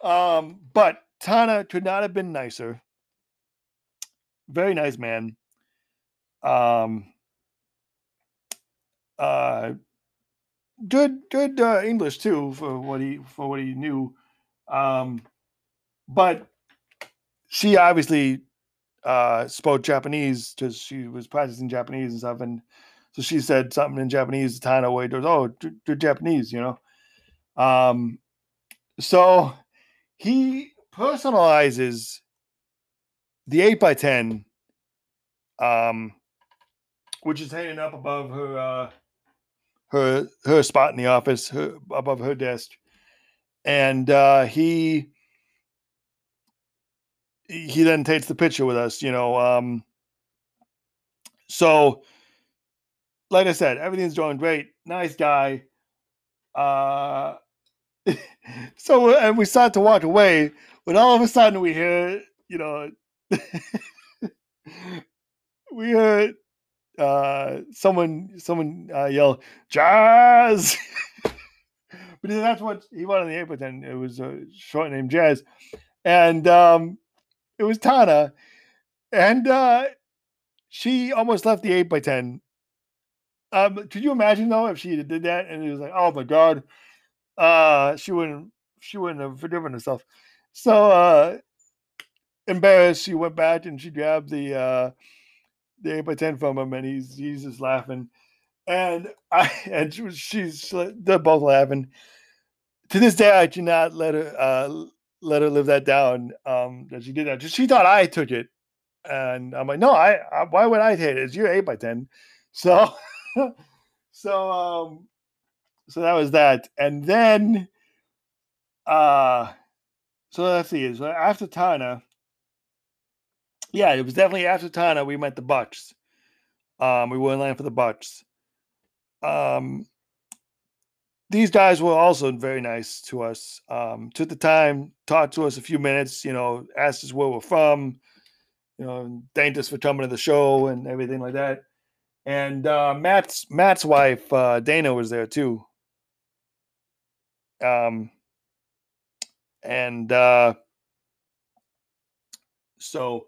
um, but Tana could not have been nicer. Very nice man. Um, uh, good, good uh, English too for what he for what he knew. Um, but she obviously uh, spoke Japanese because she was practicing Japanese and stuff, and so she said something in Japanese. Tana way goes, "Oh, good Japanese," you know. Um, so he personalizes the 8 by 10 um which is hanging up above her uh her her spot in the office her, above her desk. And uh he he then takes the picture with us you know um so like i said everything's going great nice guy uh so and we start to walk away when all of a sudden we hear, you know, we heard uh, someone someone uh, yell jazz! But that's what he wanted in the 8 by 10 it was a short name jazz. And um, it was tana. And uh, she almost left the 8 by 10 um, could you imagine though if she did that and it was like oh my god. Uh, she wouldn't she wouldn't have forgiven herself. So uh embarrassed, she went back and she grabbed the uh the 8 by 10 from him and he's he's just laughing. And I and she was, she's they're both laughing. To this day, I do not let her uh let her live that down. Um that she did that. She thought I took it. And I'm like, no, I, I why would I take it? It's your 8 by 10 So so um so that was that. And then uh so let's see. So after Tana, yeah, it was definitely after Tana we met the Bucks. Um, we were in line for the Bucks. Um, these guys were also very nice to us. Um, took the time, talked to us a few minutes. You know, asked us where we're from. You know, thanked us for coming to the show and everything like that. And uh, Matt's Matt's wife uh, Dana was there too. Um, and uh, so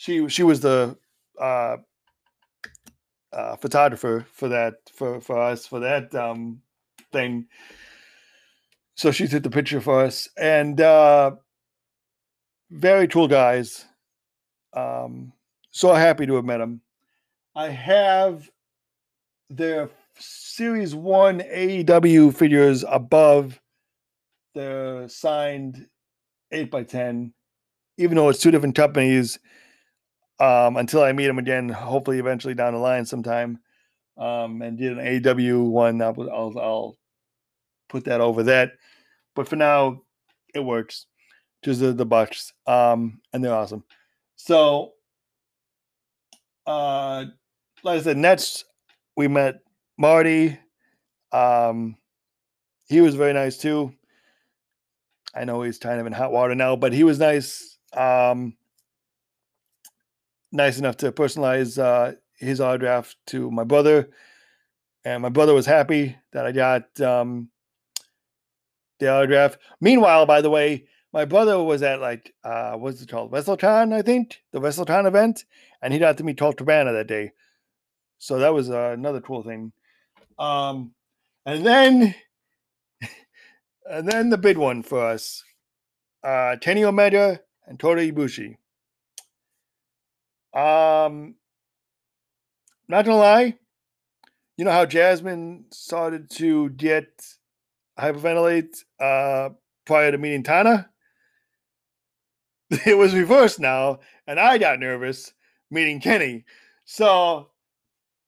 she she was the uh, uh, photographer for that for for us for that um, thing. So she took the picture for us, and uh, very cool guys. Um, so happy to have met them. I have their Series One AEW figures above the signed eight by ten, even though it's two different companies. Um, until I meet him again, hopefully eventually down the line sometime, um, and did an AEW one. I'll, I'll, I'll put that over that. But for now, it works. Just the, the Bucks, um, and they're awesome. So, uh, like I said, Nets, we met Marty. Um, he was very nice too. I know he's kind of in hot water now, but he was nice. Um, nice enough to personalize uh, his autograph to my brother, and my brother was happy that I got um, the autograph. Meanwhile, by the way, my brother was at like uh, what's it called, WrestleCon, I think, the WrestleCon event, and he got to meet Colt Cabana that day. So that was uh, another cool thing. Um, and then and then the big one for us uh, Kenny Omega and Kota Ibushi. Um, not gonna lie, you know how Jasmine started to get hyperventilate uh, prior to meeting Tana? It was reversed now, and I got nervous meeting Kenny. So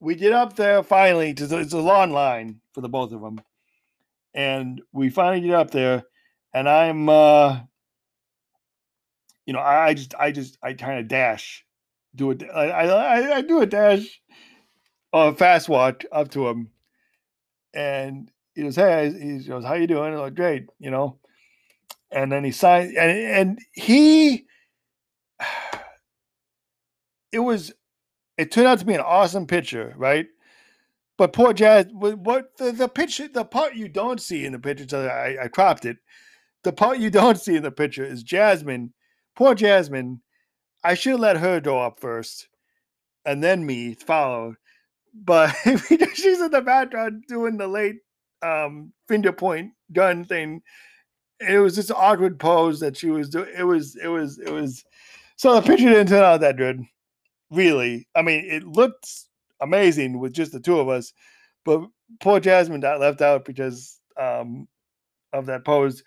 we get up there finally. It's a long line for the both of them and we finally get up there, and I'm uh, you know, I just, I just, I kind of dash, do it. I, I, I do a dash, uh, fast walk up to him, and he goes, "Hey," he goes, "How you doing?" I'm like, "Great," you know. And then he signed, and and he, it was, it turned out to be an awesome picture, right? But poor Jazz, what the, the picture, the part you don't see in the picture, so I, I cropped it. The part you don't see in the picture is Jasmine. Poor Jasmine. I should let her go up first, and then me follow. But she's in the background doing the late um, finger point gun thing. It was this awkward pose that she was doing. It was, it was, it was. So the picture didn't turn out that good, really. I mean, it looked amazing with just the two of us, but poor Jasmine got left out because um, of that pose,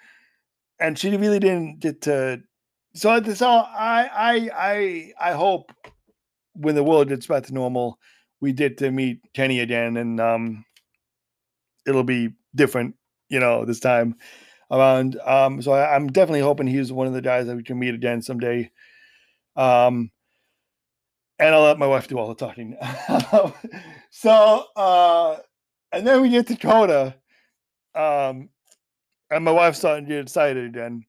and she really didn't get to. So this all I I I I hope when the world gets back to normal, we get to meet Kenny again, and um, it'll be different, you know, this time around. Um, so I, am definitely hoping he's one of the guys that we can meet again someday. Um, and I'll let my wife do all the talking. so, uh, and then we get to Kota, um, and my wife's starting to get excited again.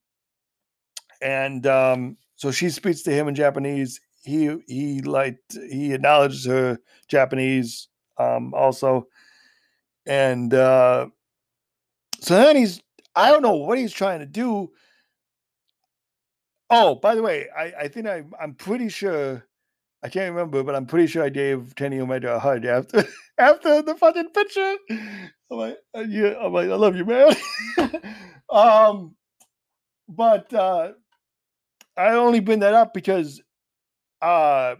And um, so she speaks to him in Japanese. He he like he acknowledges her Japanese um, also, and uh, so then he's I don't know what he's trying to do. Oh, by the way, I, I think I I'm pretty sure I can't remember, but I'm pretty sure I gave Kenny Omega a hug after after the fucking picture. I'm like, uh, yeah, I'm like, I love you, man. um, but uh, I only bring that up because, uh,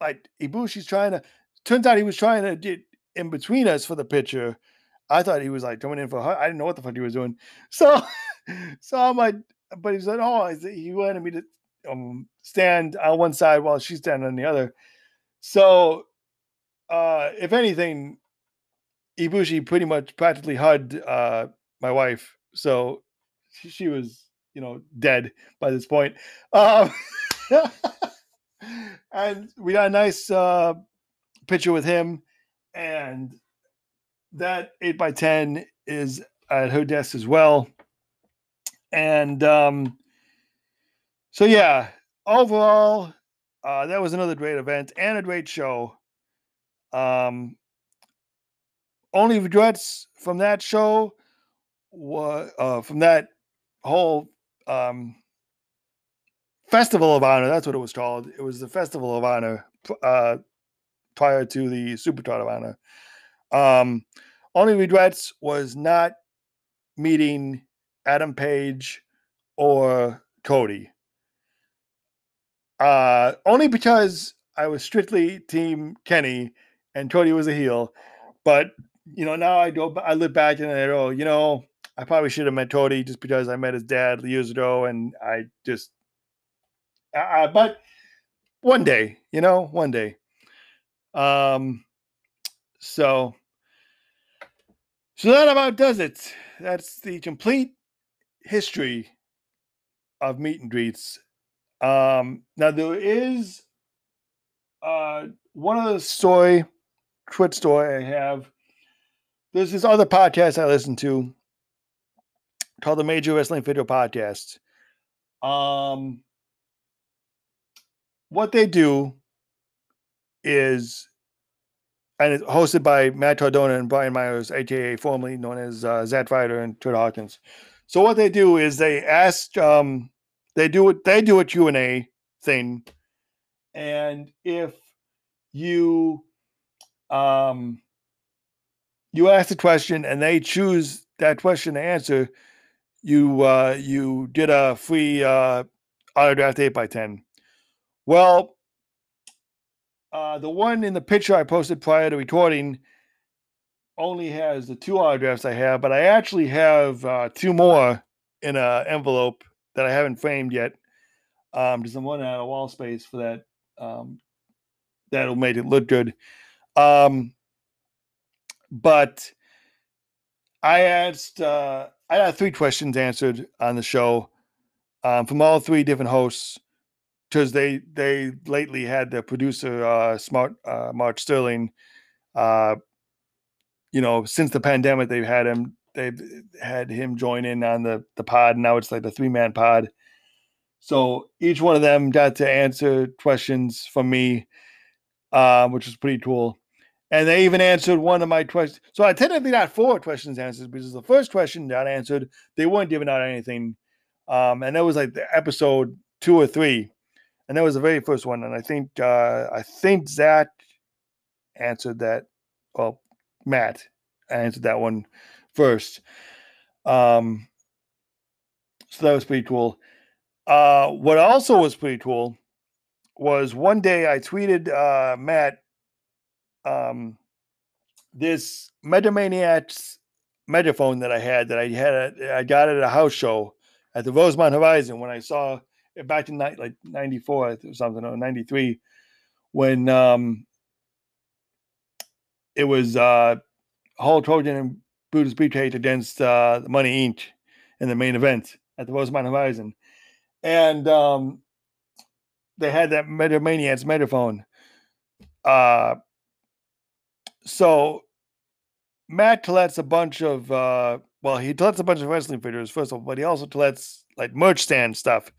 like Ibushi's trying to. Turns out he was trying to get in between us for the picture. I thought he was like coming in for. her. I didn't know what the fuck he was doing. So, so I'm like, but he said, oh, he wanted me to um, stand on one side while she's standing on the other. So, uh, if anything, Ibushi pretty much practically hugged uh, my wife. So she, she, was, you know, dead by this point. Um, and we got a nice uh, picture with him. And that 8 by 10 is at her desk as well. And um, so yeah, overall, uh, that was another great event and a great show. Um, only regrets from that show was uh, from that whole um, festival of honor. That's what it was called. It was the festival of honor uh, prior to the Super Card of Honor. Um, only regrets was not meeting Adam Page or Cody. Uh, only because I was strictly team Kenny and Cody was a heel. But you know, now I go, I look back and I go, you know, I probably should have met Cody just because I met his dad years ago, and I just, uh, but one day, you know, one day. Um, so, so that about does it. That's the complete history of meet and greets um, now there is uh, one of the story, quit story I have. There's this other podcast I listen to called the Major Wrestling Video Podcast. Um, what they do is, and it's hosted by Matt Cardona and Brian Myers, aka formerly known as uh, Zack Ryder and Kurt Hawkins. So what they do is they ask um, they do it. They do a Q and A thing, and if you um you ask the question and they choose that question to answer, you uh, you get a free uh, autographed eight by ten. Well, uh, the one in the picture I posted prior to recording only has the two autographs I have, but I actually have uh, two more in an envelope that I haven't framed yet. Um, because I'm running out of wall space for that. Um, that'll make it look good. Um, but I asked, uh, I had three questions answered on the show. um, from all three different hosts because they they lately had the producer uh, Smart uh, Mark Sterling. Uh, you know, since the pandemic, they've had him. They've had him join in on the the pod. Now it's like the three man pod. So each one of them got to answer questions from me, um, which was pretty cool. And they even answered one of my questions. So I technically got four questions answered because the first question that answered, they weren't giving out anything. Um, and that was like the episode two or three and that was the very first one. And I think uh, I think Zach answered that. Well, Matt answered that one first. Um, so that was pretty cool. Uh, what also was pretty cool was one day I tweeted uh, Matt um, this Megamaniacs megaphone that I had that I had a, I got at a house show at the Rosemont Horizon when I saw it back in night like 94 or something or 93 when um it was uh Hulk Hogan and Brutus Beefcake against uh Money Inc. in the main event at the Rosemont Horizon. And um they had that Megamaniacs megaphone. Uh so Matt collects a bunch of uh well, he collects a bunch of wrestling figures first of all, but he also collects like merch stand stuff.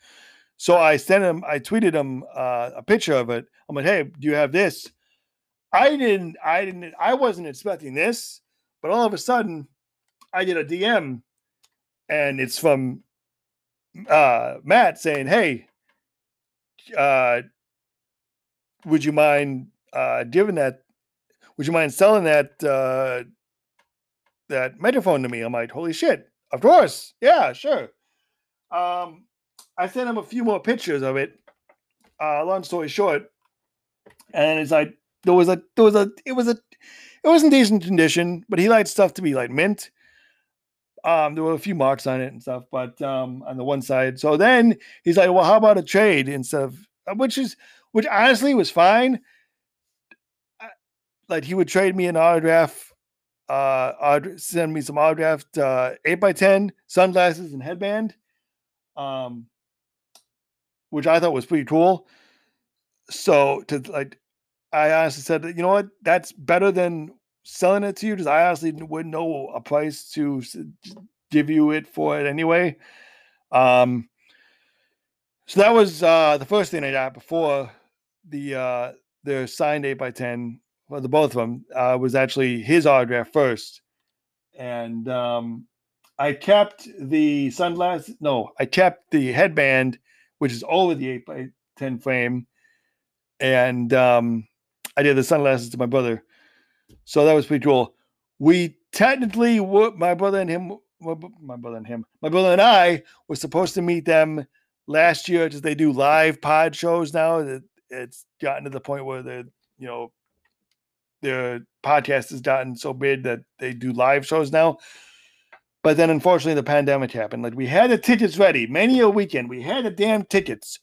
So I sent him, I tweeted him uh, a picture of it. I'm like, hey, do you have this? I didn't, I didn't, I wasn't expecting this, but all of a sudden I get a DM and it's from uh, Matt saying, hey, uh, would you mind uh, giving that? Would you mind selling that uh, that megaphone to me? I'm like, holy shit, of course, yeah, sure. Um, I sent him a few more pictures of it. Uh, long story short, and it's like there was a there was a it was a it was in decent condition, but he liked stuff to be like mint. Um, there were a few marks on it and stuff, but um, on the one side. So then he's like, "Well, how about a trade instead of which is which honestly was fine. Like he would trade me an autograph, uh, send me some autographed uh, eight by ten sunglasses and headband. Um, which I thought was pretty cool. So to like, I honestly said, you know what, that's better than selling it to you because I honestly wouldn't know a price to give you it for it anyway. Um, so that was uh, the first thing I got before the uh, the signed eight by ten. Well, the both of them uh, was actually his autograph first, and um, I kept the sunglasses. No, I kept the headband which is over the 8 by 10 frame. And um, I did the sunglasses to my brother. So that was pretty cool. We technically were, my brother and him, my brother and him, my brother and I were supposed to meet them last year because they do live pod shows now. It's gotten to the point where the, you know, their podcast has gotten so big that they do live shows now. But then unfortunately the pandemic happened. Like we had the tickets ready, many a weekend. We had the damn tickets.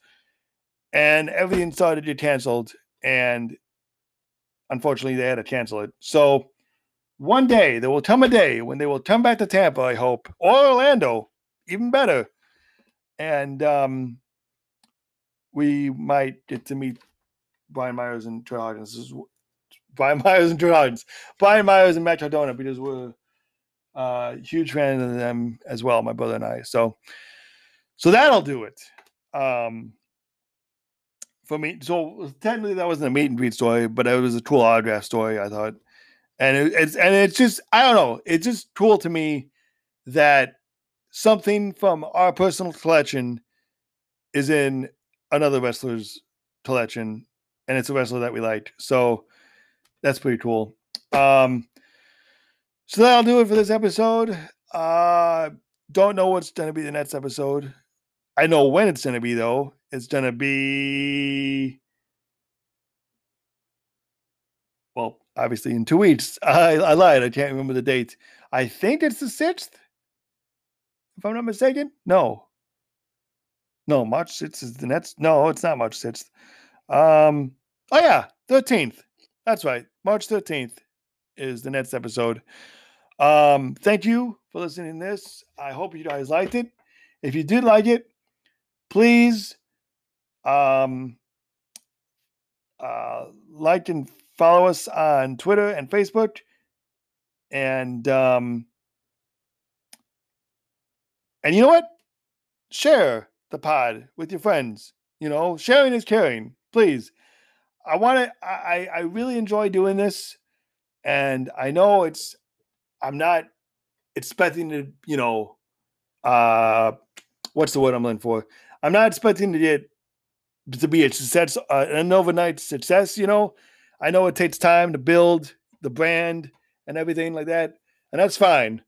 And everything started to get canceled. And unfortunately they had to cancel it. So one day there will come a day when they will come back to Tampa, I hope, or Orlando, even better. And um we might get to meet Brian Myers and Troy Hawkins. Brian Myers and Troy Hawkins. Brian Myers and Matt Cardona because we're uh, huge fan of them as well, my brother and I. So, so that'll do it. Um, for me, so technically that wasn't a meet and greet story, but it was a cool autograph story. I thought, and it, it's and it's just I don't know, it's just cool to me that something from our personal collection is in another wrestler's collection, and it's a wrestler that we like. So that's pretty cool. Um, so that'll do it for this episode. Uh don't know what's gonna be the next episode. I know when it's gonna be though. It's gonna be well, obviously in two weeks. I, I lied. I can't remember the date. I think it's the sixth. If I'm not mistaken. No. No, March 6th is the next. No, it's not March 6th. Um, oh yeah, 13th. That's right. March 13th is the next episode. Um, thank you for listening to this. I hope you guys liked it. If you did like it, please um, uh, like and follow us on Twitter and Facebook. And um, and you know what? Share the pod with your friends. You know, sharing is caring. Please. I want to I I really enjoy doing this and I know it's I'm not expecting to, you know, uh what's the word I'm looking for? I'm not expecting to get to be a success, uh, an overnight success. You know, I know it takes time to build the brand and everything like that, and that's fine.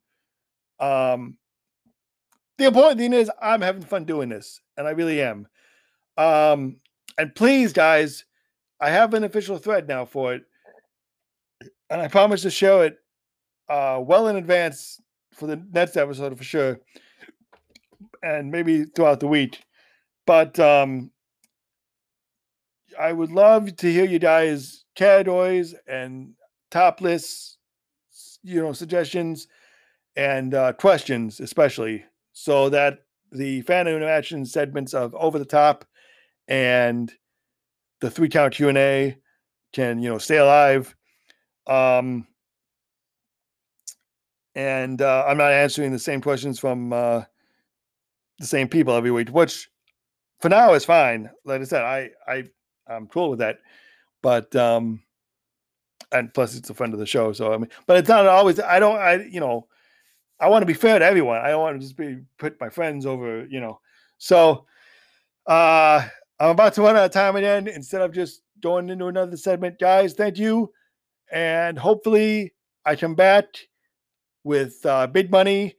Um, the important thing is I'm having fun doing this, and I really am. Um, and please, guys, I have an official thread now for it, and I promise to show it uh, well in advance for the next episode for sure, and maybe throughout the week. But um, I would love to hear you guys categories and top lists, you know, suggestions and uh, questions, especially, so that the fan interaction segments of over the top and the three count Q and A can you know stay alive. Um, and uh, I'm not answering the same questions from uh, the same people every week, which for now is fine. Like I said, I I I'm cool with that. But um, and plus it's a friend of the show, so I mean, but it's not always. I don't. I you know, I want to be fair to everyone. I don't want to just be put my friends over. You know, so uh, I'm about to run out of time again. Instead of just going into another segment, guys, thank you, and hopefully I come back with uh, big money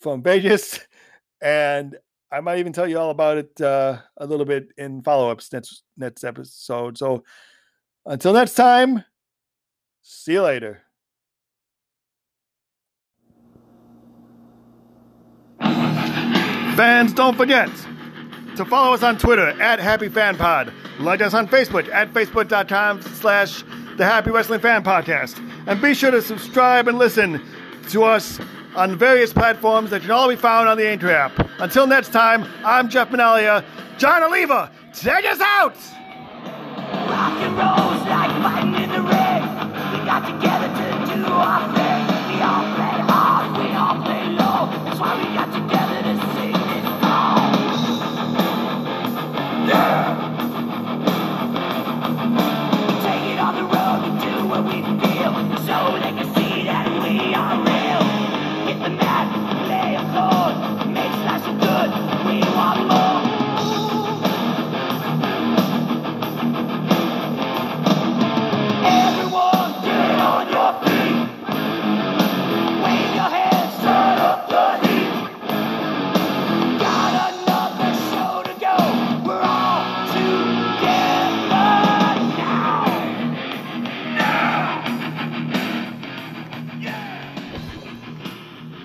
from Vegas, and I might even tell you all about it uh, a little bit in follow ups next next episode. So until next time, see you later. Fans, don't forget to follow us on Twitter at Happy Fan Pod, like us on Facebook at facebook.com slash the Happy Wrestling Fan Podcast, and be sure to subscribe and listen to us on various platforms that can all be found on the Linktree app. Until next time, I'm Jeff Manalia. John Oliva, take us out! Rock and roll's like fighting in the ring. We got together to do our thing. We all play hard, we all play low. That's why we got together.